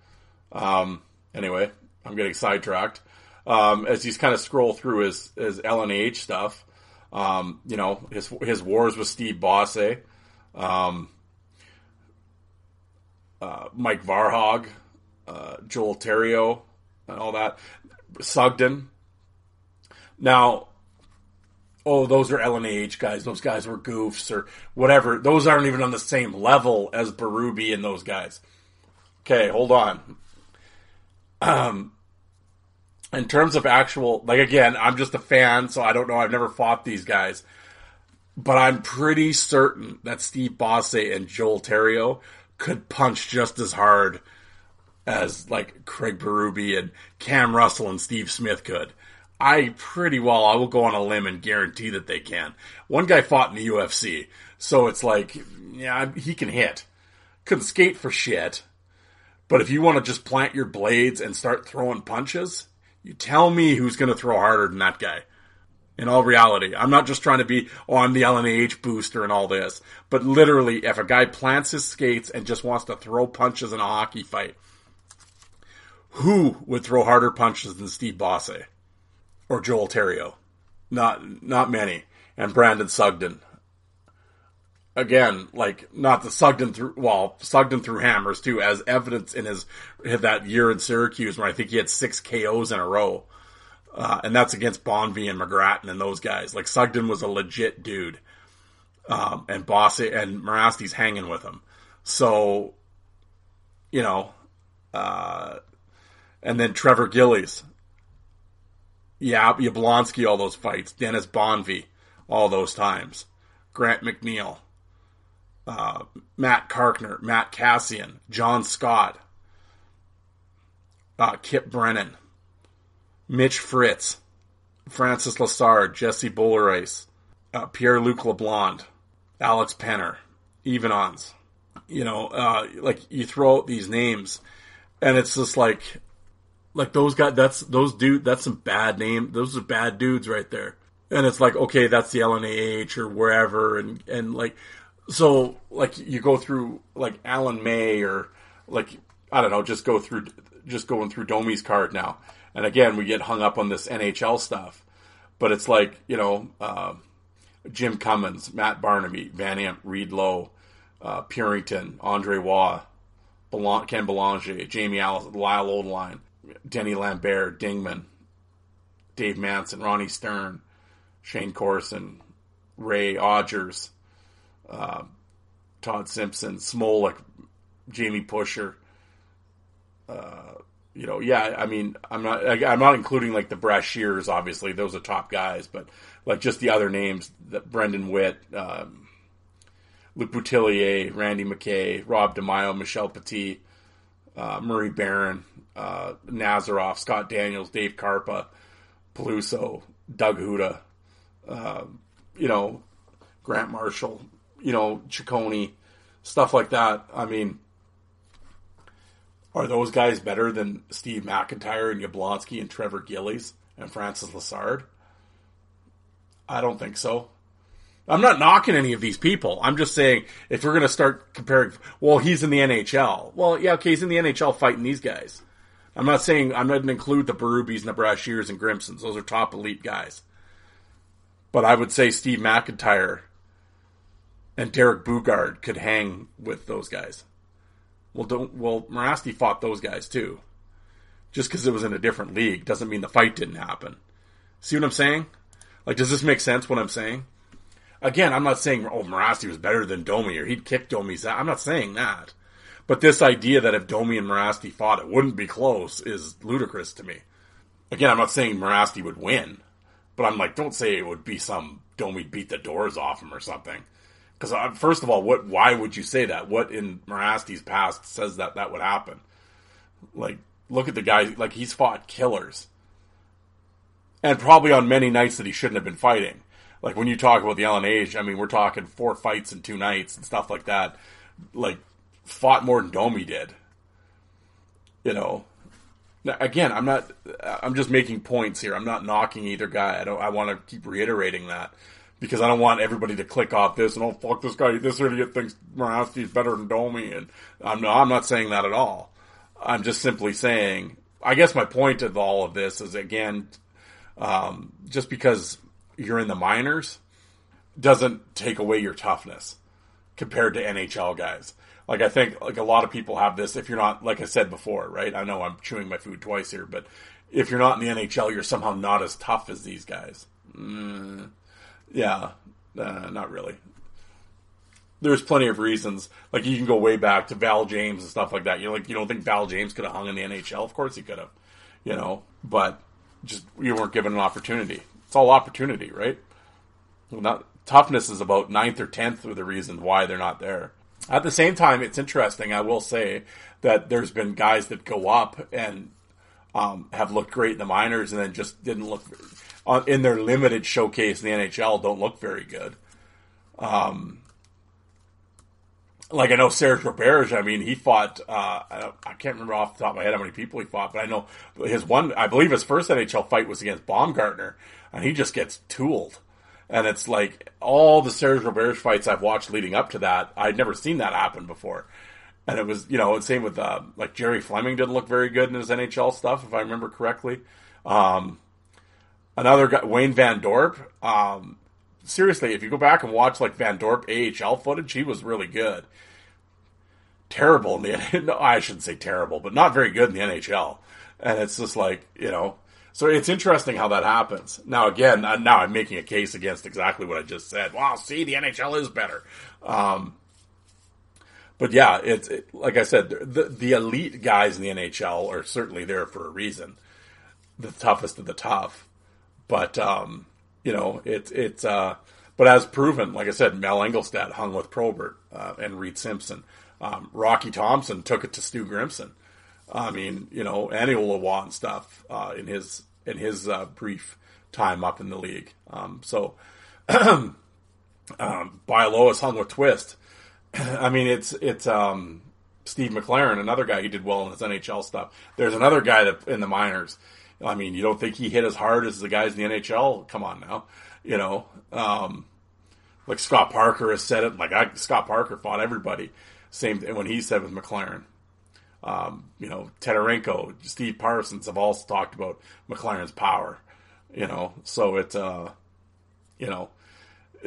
Um, anyway, I'm getting sidetracked. Um, as he's kind of scroll through his his LNH stuff, um, you know his his wars with Steve Bosse, um, uh, Mike Varhog, uh, Joel Theriault, and all that. Sugden. Now, oh, those are LNH guys. Those guys were goofs or whatever. Those aren't even on the same level as Berube and those guys. Okay, hold on. Um, in terms of actual, like again, I'm just a fan, so I don't know. I've never fought these guys, but I'm pretty certain that Steve Bosse and Joel Theriault could punch just as hard as like Craig Berube and Cam Russell and Steve Smith could. I pretty well, I will go on a limb and guarantee that they can. One guy fought in the UFC, so it's like, yeah, he can hit. Couldn't skate for shit. But if you want to just plant your blades and start throwing punches, you tell me who's going to throw harder than that guy. In all reality, I'm not just trying to be, oh, I'm the LNH booster and all this. But literally, if a guy plants his skates and just wants to throw punches in a hockey fight, who would throw harder punches than Steve Bosse? or Joel Theriault. Not not many. And Brandon Sugden. Again, like not the Sugden through well, Sugden through hammers too, as evidence in his that year in Syracuse where I think he had six KOs in a row. Uh, and that's against Bonvie and McGrattan and those guys. Like Sugden was a legit dude. Um, and Bosse and Mirasty's hanging with him. So, you know, uh, and then Trevor Gillies, yeah, Yablonski, all those fights. Dennis Bonvie, all those times. Grant McNeil, uh, Matt Carkner, Matt Kassian, John Scott, uh, Kip Brennan, Mitch Fritz, Francis Lessard, Jesse Boulerice, uh, Pierre Luc LeBlond, Alex Penner, Evenons. You know, uh, like you throw out these names, and it's just like like those guys, that's those dude. That's some bad name. Those are bad dudes right there. And it's like, okay, that's the LNAH or wherever, and and like, so like you go through like Alan May or like I don't know, just go through just going through Domi's card now. And again, we get hung up on this NHL stuff, but it's like you know, uh, Jim Cummins, Matt Barnaby, Van Imp, Reed Lowe, uh, Purington, Andre Waugh, Ken Belanger, Jamie Allison, Lyle Odelein. Denny Lambert, Dingman, Dave Manson, Ronnie Stern, Shayne Corson, Ray Odgers, uh, Todd Simpson, Zmolek, Jamie Pusher. Uh, you know, yeah, I mean, I'm not, I, am not including like the Brashears, obviously, those are top guys, but like just the other names, that Brendan Witt, um, Luc Boutillier, Randy McKay, Rob DeMaio, Michel Petit, uh, Murray Baron, uh, Nazarov, Scott Daniels, Dave Karpa, Peluso, Doug Houda, uh, you know, Grant Marshall, you know, Ciccone, stuff like that. I mean, are those guys better than Steve McIntyre and Yablonski and Trevor Gillies and Francis Lessard? I don't think so. I'm not knocking any of these people. I'm just saying if we're going to start comparing, well, he's in the NHL. Well, yeah, okay, he's in the NHL fighting these guys. I'm not saying I'm not going to include the Berubes and the Brashears and Grimsons. Those are top elite guys. But I would say Steve McIntyre and Derek Boogaard could hang with those guys. Well, don't well Mirasty fought those guys too. Just because it was in a different league doesn't mean the fight didn't happen. See what I'm saying? Like, does this make sense? What I'm saying? Again, I'm not saying oh Mirasty was better than Domi or he'd kick Domi's. I'm not saying that. But this idea that if Domi and Mirasty fought, it wouldn't be close is ludicrous to me. Again, I'm not saying Mirasty would win, but I'm like, don't say it would be some Domi beat the doors off him or something. Because first of all, what? Why would you say that? What in Mirasty's past says that that would happen? Like, look at the guy. Like he's fought killers, and probably on many nights that he shouldn't have been fighting. Like when you talk about the LNH, I mean, we're talking four fights in two nights and stuff like that. Like fought more than Domi did. You know, now, again, I'm not. I'm just making points here. I'm not knocking either guy. I don't. I want to keep reiterating that because I don't want everybody to click off this and oh fuck this guy. This idiot thinks Mirasty's better than Domi, and I'm not. I'm not saying that at all. I'm just simply saying. I guess my point of all of this is again, um, just because you're in the minors doesn't take away your toughness compared to NHL guys. Like I think like a lot of people have this. If you're not, like I said before, right? I know I'm chewing my food twice here, but if you're not in the NHL, you're somehow not as tough as these guys. Mm, yeah, uh, not really. There's plenty of reasons. Like you can go way back to Val James and stuff like that. You're like, you don't think Val James could have hung in the NHL? Of course he could have. You know, but just you weren't given an opportunity. It's all opportunity, right? Not toughness is about ninth or tenth of the reason why they're not there. At the same time, it's interesting. I will say that there's been guys that go up and um, have looked great in the minors, and then just didn't look uh, in their limited showcase in the NHL. Don't look very good. Um, like I know Serge Roberge. I mean, he fought. Uh, I, can't remember off the top of my head how many people he fought, but I know his one. I believe his first NHL fight was against Baumgartner, and he just gets tooled. And it's like all the Serge Roberge fights I've watched leading up to that, I'd never seen that happen before. And it was, you know, same with uh, like Gerry Fleming didn't look very good in his NHL stuff, if I remember correctly. Um, another guy, Wayne Van Dorp. Um, seriously, if you go back and watch like Van Dorp AHL footage, he was really good. Terrible in the no, I shouldn't say terrible, but not very good in the NHL. And it's just like you know, so it's interesting how that happens. Now, again, now I'm making a case against exactly what I just said. Well, see, the NHL is better. Um, but yeah, it's it, like I said, the the elite guys in the NHL are certainly there for a reason. The toughest of the tough, but um, you know, it's it's. Uh, but as proven, like I said, Mel Angelstad hung with Probert uh, and Reid Simpson. Um, Rocky Thompson took it to Stu Grimson. I mean, you know, and Oliwa and stuff uh, in his in his uh, brief time up in the league. Um, so, um, Bialowas hung with Twist. I mean, it's it's um, Steve McLaren, another guy who did well in his NHL stuff. There's another guy that in the minors. I mean, you don't think he hit as hard as the guys in the NHL? Come on now, you know. Um, like Scott Parker has said it. Like I, Scott Parker fought everybody. Same when he said with McLaren. Um, you know, Tedarenko, Steve Parsons have all talked about McLaren's power. You know, so it, uh, you know,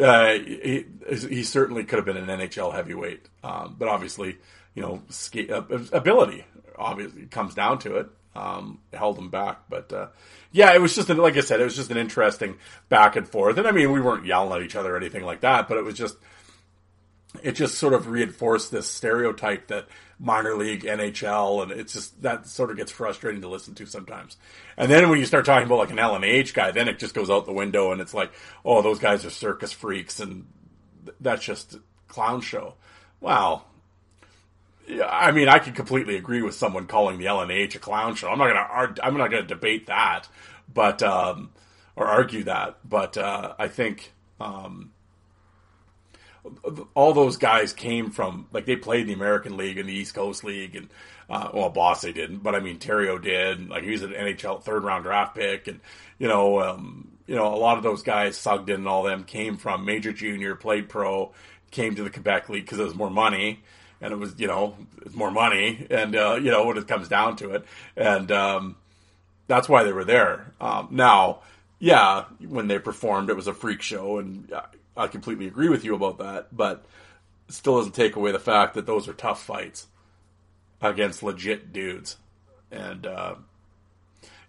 uh, he, he certainly could have been an NHL heavyweight, um, but obviously, you know, uh, ability obviously comes down to it. Um, held him back, but uh, yeah, it was just an, like I said, it was just an interesting back and forth. And I mean, we weren't yelling at each other or anything like that, but it was just it just sort of reinforced this stereotype that minor league, NHL, and it's just that sort of gets frustrating to listen to sometimes. And then when you start talking about like an LNH guy, then it just goes out the window and it's like, oh, those guys are circus freaks and that's just a clown show. Wow. Yeah, I mean, I can completely agree with someone calling the LNH a clown show. I'm not gonna, I'm not gonna debate that, but um, or argue that. But uh, I think um, all those guys came from like they played in the American League and the East Coast League and uh, well, Boss they didn't, but I mean Theriault did. Like he was an NHL third round draft pick, and you know, um, you know, a lot of those guys, Sugden and all them, came from major junior, played pro, came to the Quebec League because it was more money, and it was you know it's more money, and uh, you know when it comes down to it, and um, that's why they were there. Um, now, yeah, when they performed, it was a freak show, and uh, I completely agree with you about that, but still doesn't take away the fact that those are tough fights against legit dudes. And uh,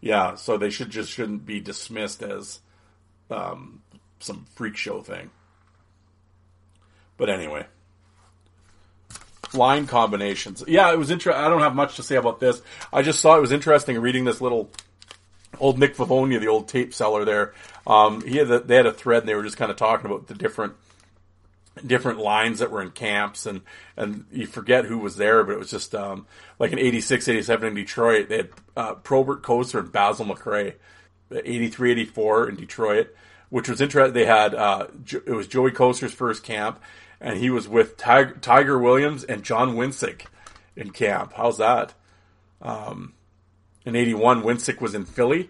yeah, so they should just shouldn't be dismissed as um, some freak show thing. But anyway, line combinations. Yeah, it was interesting. I don't have much to say about this. I just saw it was interesting reading this little old Nick Favonia, the old tape seller there. Um, he had a, they had a thread and they were just kind of talking about the different different lines that were in camps and and you forget who was there, but it was just um, like in 86, 87 in Detroit. They had uh, Probert Kocur and Basil McRae. 83, 84 in Detroit, which was interesting. They had uh, it was Joey Kocur's first camp, and he was with Tiger, Tiger Williams and John Wensink in camp. How's that? Um, in 81, Wensink was in Philly,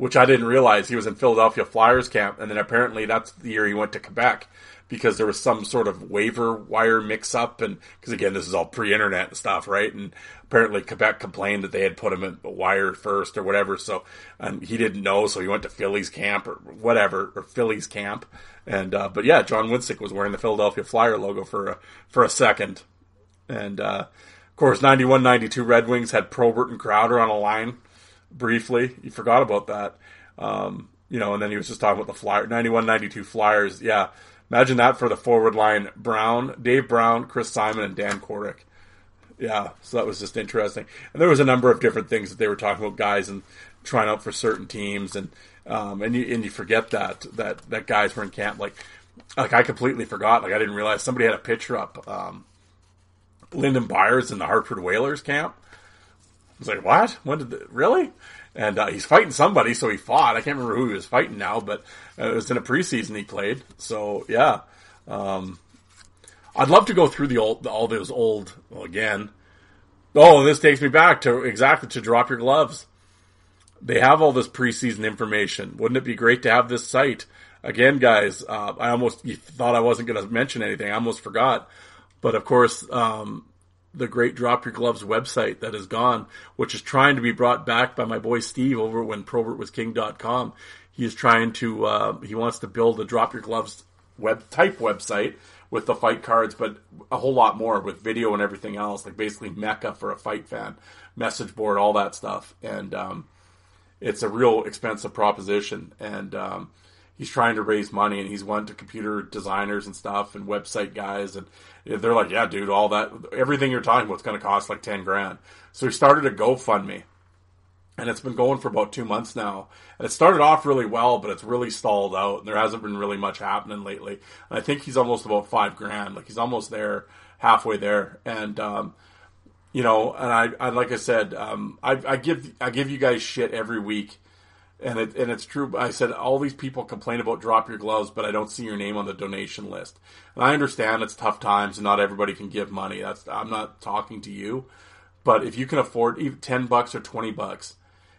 which I didn't realize. He was in Philadelphia Flyers camp, and then apparently that's the year he went to Quebec because there was some sort of waiver wire mix up and because again this is all pre-internet and stuff right? And apparently Quebec complained that they had put him in wire first or whatever. So and he didn't know so he went to Phillies camp or whatever or Phillies camp. And uh, but yeah John Wensink was wearing the Philadelphia Flyer logo for a, for a second. And uh, of course 91-92 Red Wings had Probert and Crowder on a line briefly you forgot about that um, you know and then he was just talking about the Flyer 91-92 Flyers yeah Imagine that for the forward line: Brown, Dave Brown, Chris Simon, and Dan Kordic. Yeah, so that was just interesting. And there was a number of different things that they were talking about, guys and trying out for certain teams, and um, and you and you forget that that that guys were in camp. Like like I completely forgot. Like I didn't realize somebody had a picture up. Um, Lyndon Byers in the Hartford Whalers camp. Was like, what? When did the, really? and uh, he's fighting somebody, so he fought. I can't remember who he was fighting now, but uh, it was in a preseason he played. So yeah, um, I'd love to go through the old, all those old well, again. Oh, this takes me back to exactly to drop your gloves. They have all this preseason information. Wouldn't it be great to have this site again, guys? Uh, I almost thought I wasn't going to mention anything. I almost forgot, but of course, um, the great Drop Your Gloves website that is gone, which is trying to be brought back by my boy Steve over when ProbertWasKing.com. He is trying to, uh, he wants to build a Drop Your Gloves web type website with the fight cards, but a whole lot more with video and everything else, like basically mecca for a fight fan, message board, all that stuff. And, um, it's a real expensive proposition. And, um, he's trying to raise money and he's went to computer designers and stuff and website guys and they're like, yeah, dude, all that, everything you're talking about is going to cost like 10 grand. So he started a GoFundMe and it's been going for about two months now. And it started off really well, but it's really stalled out and there hasn't been really much happening lately. And I think he's almost about five grand. Like he's almost there, halfway there. And, um, you know, and I, I like I said, um, I, I give, I give you guys shit every week and it and it's true. I said all these people complain about drop your gloves, but I don't see your name on the donation list. And I understand it's tough times, and not everybody can give money. That's I'm not talking to you, but if you can afford even ten bucks or twenty bucks,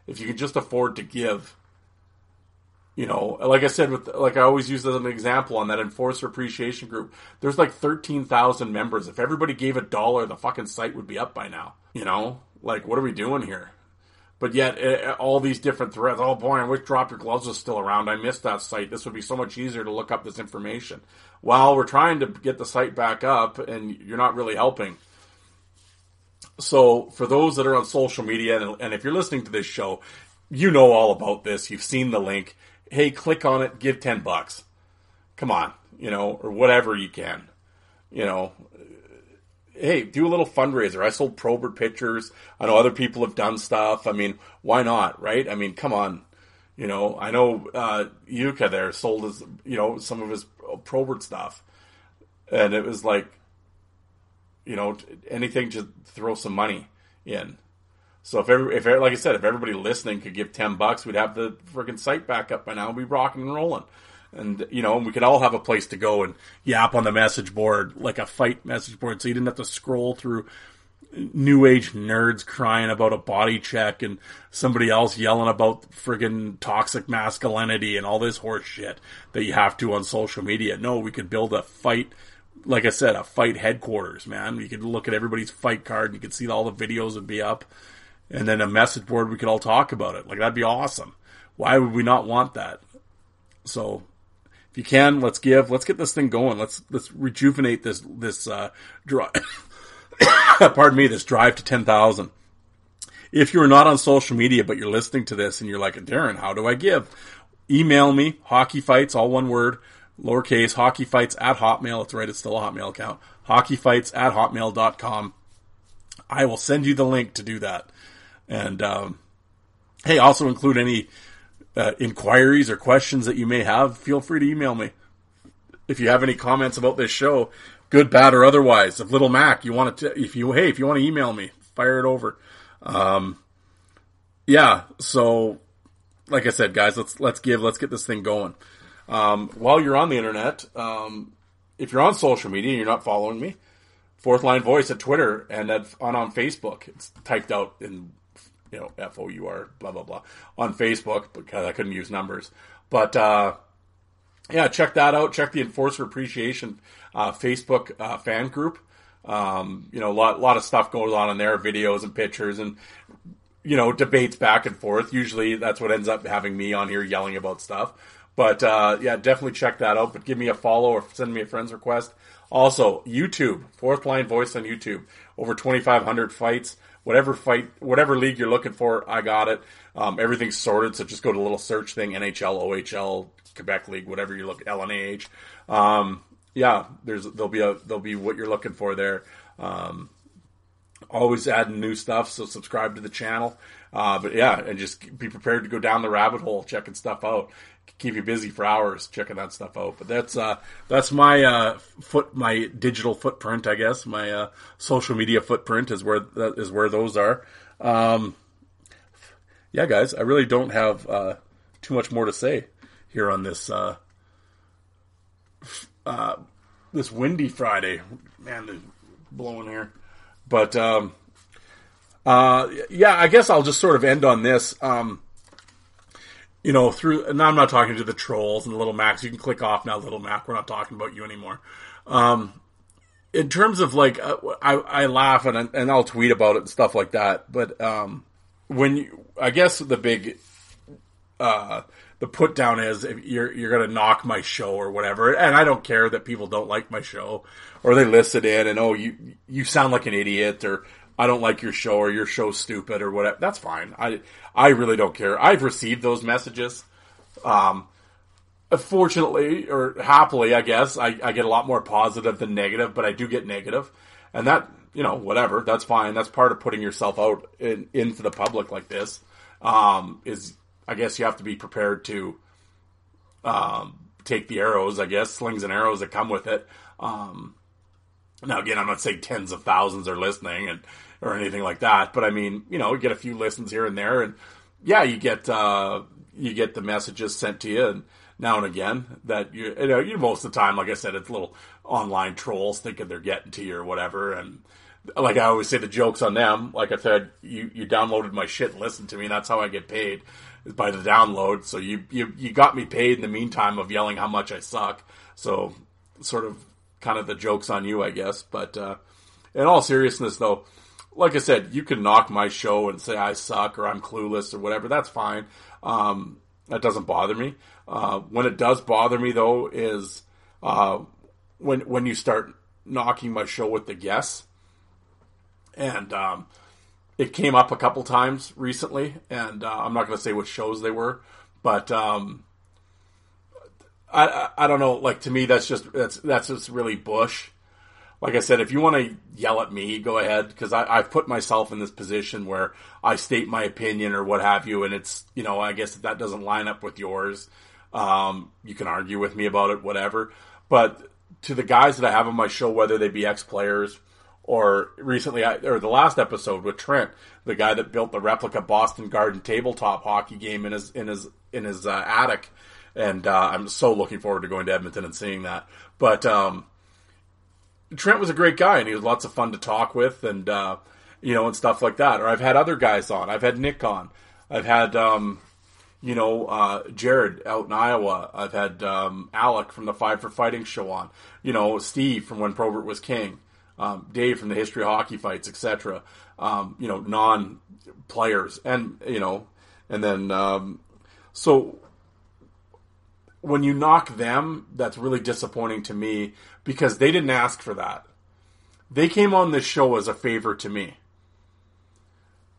if you can just afford to give, you know, like I said, with like I always use as an example on that enforcer appreciation group, there's like thirteen thousand members. If everybody gave a dollar, the fucking site would be up by now. You know, like what are we doing here? But yet, uh, all these different threads. Oh boy, I wish Drop Your Gloves was still around. I missed that site. This would be so much easier to look up this information. While we're trying to get the site back up, and you're not really helping. So, for those that are on social media, and, and if you're listening to this show, you know all about this. You've seen the link. Hey, click on it. Give ten bucks. Come on, you know, or whatever you can. You know, hey, do a little fundraiser. I sold Probert pictures. I know other people have done stuff. I mean, why not, right? I mean, come on. You know, I know uh, Yuka there sold his, you know, some of his Probert stuff, and it was like, you know, anything to throw some money in. So if every, if like I said, if everybody listening could give ten bucks, we'd have the freaking site back up by now. We'd be rocking and rolling and you know we could all have a place to go and yap on the message board like a fight message board so you didn't have to scroll through new age nerds crying about a body check and somebody else yelling about friggin' toxic masculinity and all this horse shit that you have to on social media. No, we could build a fight, like I said, a fight headquarters, man. You could look at everybody's fight card and you could see all the videos would be up. And then a message board, we could all talk about it. Like, that'd be awesome. Why would we not want that? So, if you can, let's give. Let's get this thing going. Let's let's rejuvenate this this uh, drive. pardon me, this drive to ten thousand. If you're not on social media but you're listening to this and you're like, Darren, how do I give? email me hockey fights, all one word, lowercase hockey fights at hotmail. It's right. It's still a hotmail account. Hockey fights at hotmail.com. I will send you the link to do that. And, um, hey, also include any uh, inquiries or questions that you may have. Feel free to email me. If you have any comments about this show, good, bad, or otherwise, of Little Mac, you want to, if you, hey, if you want to email me, fire it over. Um, yeah, so like I said, guys, let's let's give let's get this thing going. Um, while you're on the internet, um, if you're on social media and you're not following me, Fourth Line Voice at Twitter and at, on on Facebook. It's typed out in you know F O U R blah blah blah on Facebook because I couldn't use numbers. But uh, yeah, check that out. Check the Enforcer Appreciation uh, Facebook uh, fan group. Um, you know, a lot, lot of stuff goes on in there, videos and pictures and you know, debates back and forth. Usually that's what ends up having me on here yelling about stuff. But uh, yeah, definitely check that out. But give me a follow or send me a friend's request. Also, YouTube, Fourth Line Voice on YouTube. Over 2,500 fights. Whatever fight, whatever league you're looking for, I got it. Um, everything's sorted, so just go to the little search thing: NHL, OHL, Quebec League, whatever you look, LNAH. Um, yeah, there's there'll be a there'll be what you're looking for there. Um, always adding new stuff, so subscribe to the channel. Uh, but yeah, and just be prepared to go down the rabbit hole checking stuff out. Keep you busy for hours checking that stuff out. But that's uh, that's my uh, foot, my digital footprint, I guess. My uh, social media footprint is where that is where those are. Um, yeah, guys, I really don't have uh, too much more to say here on this uh, uh, this windy Friday. Man, it's blowing here. But um, uh, yeah, I guess I'll just sort of end on this. Um, you know, through now I'm not talking to the trolls and the little Macs. You can click off now, little Mac. We're not talking about you anymore. Um, in terms of like, uh, I, I laugh and and I'll tweet about it and stuff like that. But um, when you, I guess the big uh, the put down is you're you're gonna knock my show or whatever, and I don't care that people don't like my show or they listen in and oh you you sound like an idiot or I don't like your show or your show's stupid or whatever. That's fine. I I really don't care. I've received those messages. Um, fortunately or happily, I guess I, I get a lot more positive than negative, but I do get negative, and that you know whatever. That's fine. That's part of putting yourself out in, into the public like this. Um, is I guess you have to be prepared to um, take the arrows. I guess slings and arrows that come with it. Um, now, again, I'm not saying tens of thousands are listening and or anything like that, but I mean, you know, you get a few listens here and there, and yeah, you get uh, you get the messages sent to you, and now and again that you, you know, you most of the time, like I said, it's little online trolls thinking they're getting to you or whatever, and like I always say, the jokes on them. Like I said, you you downloaded my shit and listened to me, and that's how I get paid is by the download. So you you you got me paid in the meantime of yelling how much I suck. So sort of kind of the joke's on you, I guess. But uh, in all seriousness, though, like I said, you can knock my show and say I suck or I'm clueless or whatever. That's fine. Um, that doesn't bother me. Uh, when it does bother me, though, is uh, when when you start knocking my show with the guests. And um, it came up a couple times recently, and uh, I'm not going to say which shows they were, but um, I, I don't know. Like to me, that's just that's that's just really bush. Like I said, if you want to yell at me, go ahead because I've put myself in this position where I state my opinion or what have you, and it's you know I guess that doesn't line up with yours. Um, you can argue with me about it, whatever. But to the guys that I have on my show, whether they be ex players or recently, or the last episode with Trent, the guy that built the replica Boston Garden tabletop hockey game in his in his in his uh, attic and uh, I'm so looking forward to going to Edmonton and seeing that. But um, Trent was a great guy, and he was lots of fun to talk with, and uh, you know, and stuff like that. Or I've had other guys on. I've had Nick on. I've had um, you know uh, Jared out in Iowa. I've had um, Alec from the Five for Fighting show on. You know, Steve from when Probert was king. Um, Dave from the History of Hockey Fights, etc. Um, you know, non players, and you know, and then um, so when you knock them, that's really disappointing to me because they didn't ask for that. They came on this show as a favor to me.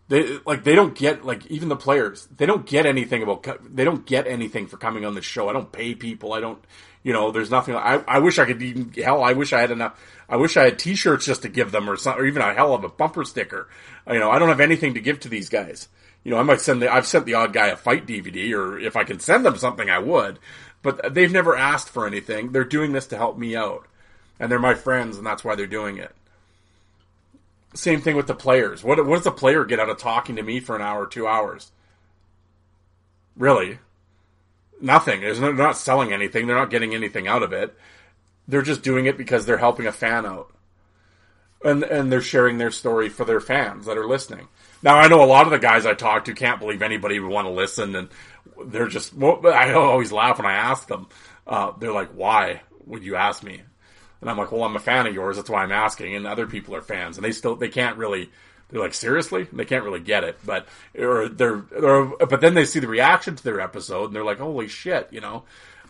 They like they don't get like even the players. They don't get anything about. They don't get anything for coming on the show. I don't pay people. I don't. You know, there's nothing. I, I wish I could even hell. I wish I had enough. I wish I had T-shirts just to give them, or something, or even a hell of a bumper sticker. You know, I don't have anything to give to these guys. You know, I might send the. I've sent the odd guy a fight DVD, or if I can send them something, I would. But they've never asked for anything. They're doing this to help me out, and they're my friends, and that's why they're doing it. Same thing with the players. What what does the player get out of talking to me for an hour, two hours? Really, nothing. They're not selling anything. They're not getting anything out of it. They're just doing it because they're helping a fan out, and and they're sharing their story for their fans that are listening. Now I know a lot of the guys I talk to can't believe anybody would want to listen, and they're just. I always laugh when I ask them. Uh, they're like, "Why would you ask me?" And I'm like, well, I'm a fan of yours. That's why I'm asking. And other people are fans, and they still they can't really. They're like, seriously? They can't really get it, but or they're, or, but then they see the reaction to their episode, and they're like, holy shit, you know.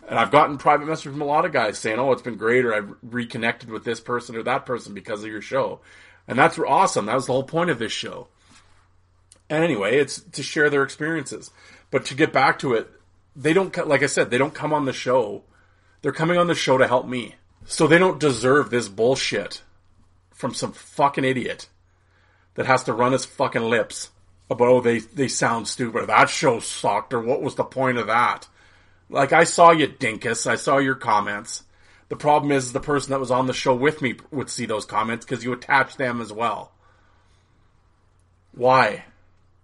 And I've gotten private messages from a lot of guys saying, "Oh, it's been great," or "I've reconnected with this person or that person because of your show," and that's awesome. That was the whole point of this show. Anyway, it's to share their experiences. But to get back to it, they don't, like I said, they don't come on the show. They're coming on the show to help me. So they don't deserve this bullshit from some fucking idiot that has to run his fucking lips about, oh, they, they sound stupid. That show sucked, or what was the point of that? Like, I saw you, Dinkus. I saw your comments. The problem is the person that was on the show with me would see those comments because you attach them as well. Why?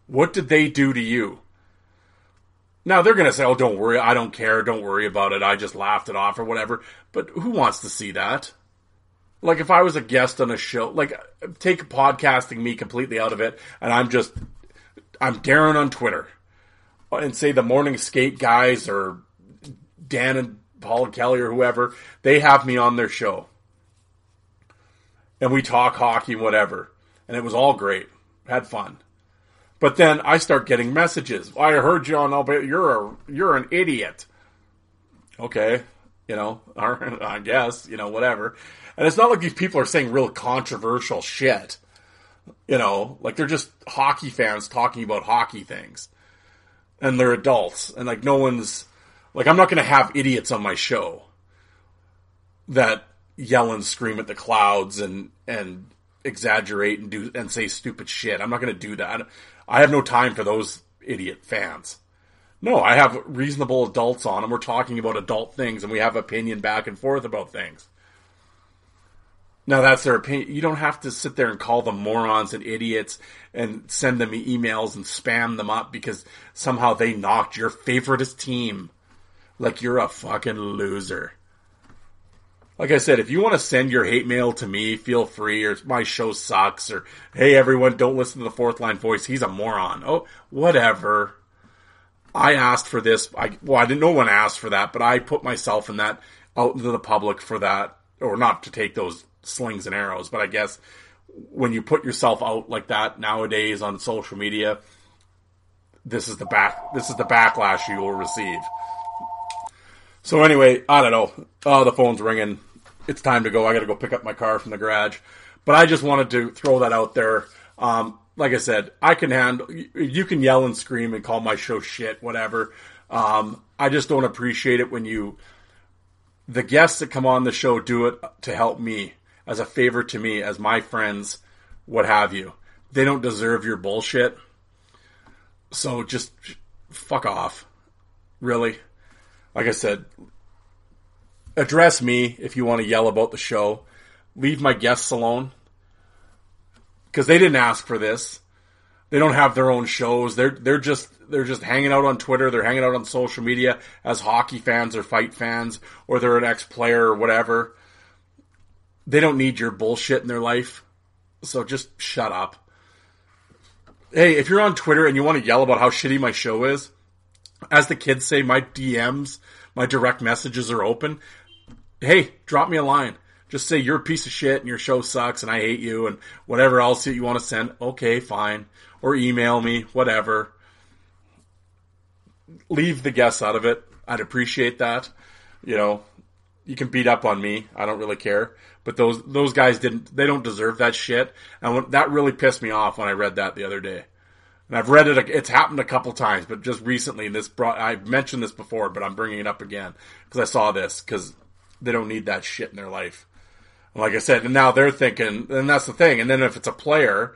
What did they do to you? Now they're going to say, "Oh, don't worry, I don't care, don't worry about it. I just laughed it off or whatever." But who wants to see that? Like if I was a guest on a show, like take podcasting me completely out of it, and I'm just I'm Darren on Twitter, and say the morning skate guys or Dan and Paul and Kelly or whoever, they have me on their show, and we talk hockey whatever, and it was all great, had fun. But then I start getting messages. I heard you on Albert. You're a you're an idiot. Okay, you know, I guess you know whatever. And it's not like these people are saying real controversial shit. You know, like they're just hockey fans talking about hockey things, and they're adults, and like no one's like I'm not going to have idiots on my show that yell and scream at the clouds and and exaggerate and do and say stupid shit. I'm not going to do that. I have no time for those idiot fans. No, I have reasonable adults on and we're talking about adult things and we have opinion back and forth about things. Now that's their opinion. You don't have to sit there and call them morons and idiots and send them emails and spam them up because somehow they knocked your favoriteest team. Like you're a fucking loser like I said, if you want to send your hate mail to me, feel free, or my show sucks, or hey everyone, don't listen to the fourth line voice, he's a moron. Oh, whatever. I asked for this. I well, I didn't. No one asked for that, but I put myself in that out into the public for that, or not to take those slings and arrows. But I guess when you put yourself out like that nowadays on social media, this is the back. This is the backlash you will receive. So anyway, I don't know. Oh, the phone's ringing it's time to go. I got to go pick up my car from the garage. But I just wanted to throw that out there. Um, like I said, I can handle. You can yell and scream and call my show shit, whatever. Um, I just don't appreciate it when you, the guests that come on the show, do it to help me as a favor to me, as my friends, what have you. They don't deserve your bullshit. So just fuck off. Really. Like I said, address me if you want to yell about the show. Leave my guests alone because they didn't ask for this. They don't have their own shows. They're they're just they're just hanging out on Twitter. They're hanging out on social media as hockey fans or fight fans, or they're an ex player or whatever. They don't need your bullshit in their life. So just shut up. Hey, if you're on Twitter and you want to yell about how shitty my show is, as the kids say, my DMs, my direct messages are open hey, drop me a line. Just say you're a piece of shit and your show sucks and I hate you and whatever else you want to send. Okay, fine. Or email me, whatever. Leave the guests out of it. I'd appreciate that. You know, you can beat up on me. I don't really care. But those those guys didn't. They don't deserve that shit. And that really pissed me off when I read that the other day. and I've read it. It's happened a couple times, but just recently, this brought. I've mentioned this before, but I'm bringing it up again because I saw this because they don't need that shit in their life. And like I said, and now they're thinking, and that's the thing. And then if it's a player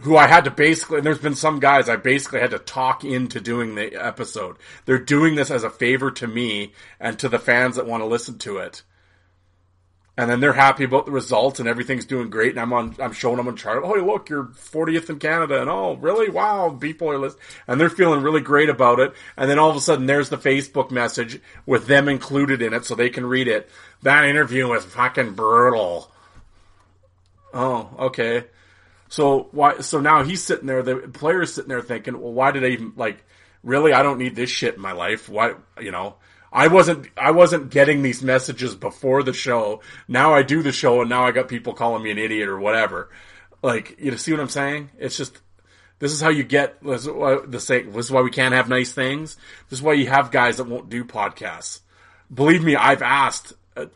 who I had to basically, and there's been some guys I basically had to talk into doing the episode. They're doing this as a favor to me and to the fans that want to listen to it and then they're happy about the results and everything's doing great. And I'm on I'm showing them on chart oh look you're 40th in Canada. And oh really? Wow people are listening and they're feeling really great about it. And then all of a sudden there's the Facebook message with them included in it so they can read it. That interview was fucking brutal. Oh okay. So why so now he's sitting there the player's sitting there thinking well why did I even like really? I don't need this shit in my life. Why you know I wasn't I wasn't getting these messages before the show. Now I do the show and now I got people calling me an idiot or whatever. Like, you know, see what I'm saying? It's just this is how you get this is why, this is why we can't have nice things. This is why you have guys that won't do podcasts. Believe me, I've asked uh,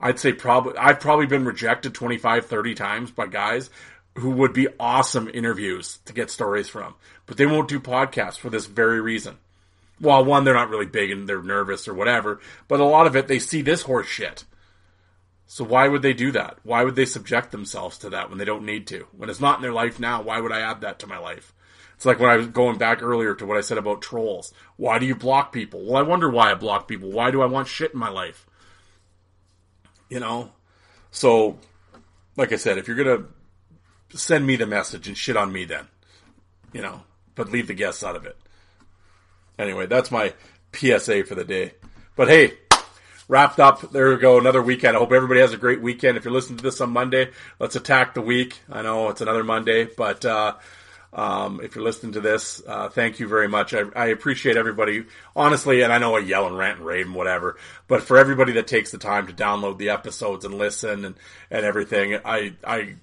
I'd say probably I've probably been rejected 25 30 times by guys who would be awesome interviews to get stories from, but they won't do podcasts for this very reason well, one, they're not really big and they're nervous or whatever, but a lot of it, they see this horse shit. So why would they do that? Why would they subject themselves to that when they don't need to? When it's not in their life now, why would I add that to my life? It's like when I was going back earlier to what I said about trolls. Why do you block people? Well, I wonder why I block people. Why do I want shit in my life? You know? So, like I said, if you're gonna send me the message and shit on me then, you know, but leave the guests out of it. Anyway, that's my PSA for the day. But hey, wrapped up. There we go. Another weekend. I hope everybody has a great weekend. If you're listening to this on Monday, let's attack the week. I know it's another Monday, but, uh, um, if you're listening to this, uh, thank you very much. I, I, appreciate everybody, honestly, and I know I yell and rant and rave and whatever, but for everybody that takes the time to download the episodes and listen and, and everything, I, I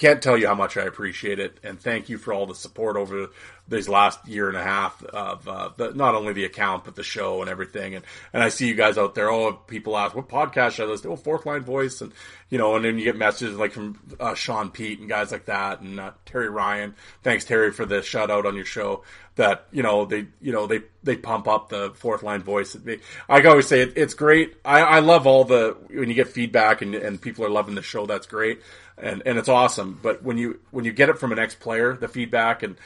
can't tell you how much I appreciate it, and thank you for all the support over these last year and a half of uh, the, not only the account but the show and everything. And and I see you guys out there. Oh, people ask what podcast should I listen to? Oh, Fourth Line Voice, and you know, and then you get messages like from uh, Sean Pete and guys like that, and uh, Terry Ryan. Thanks Terry for the shout out on your show. That you know they you know they they pump up the Fourth Line Voice. I always say it, it's great. I, I love all the when you get feedback and and people are loving the show. That's great. And, and it's awesome, but when you when you get it from an ex player, the feedback and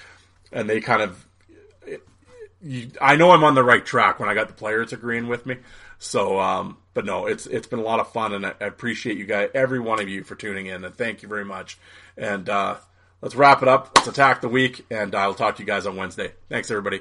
and they kind of. You, I know I'm on the right track when I got the players agreeing with me. So, um, but no, it's it's been a lot of fun, and I, I, appreciate you guys, every one of you, for tuning in, and thank you very much. And uh, let's wrap it up. Let's attack the week, and I'll talk to you guys on Wednesday. Thanks, everybody.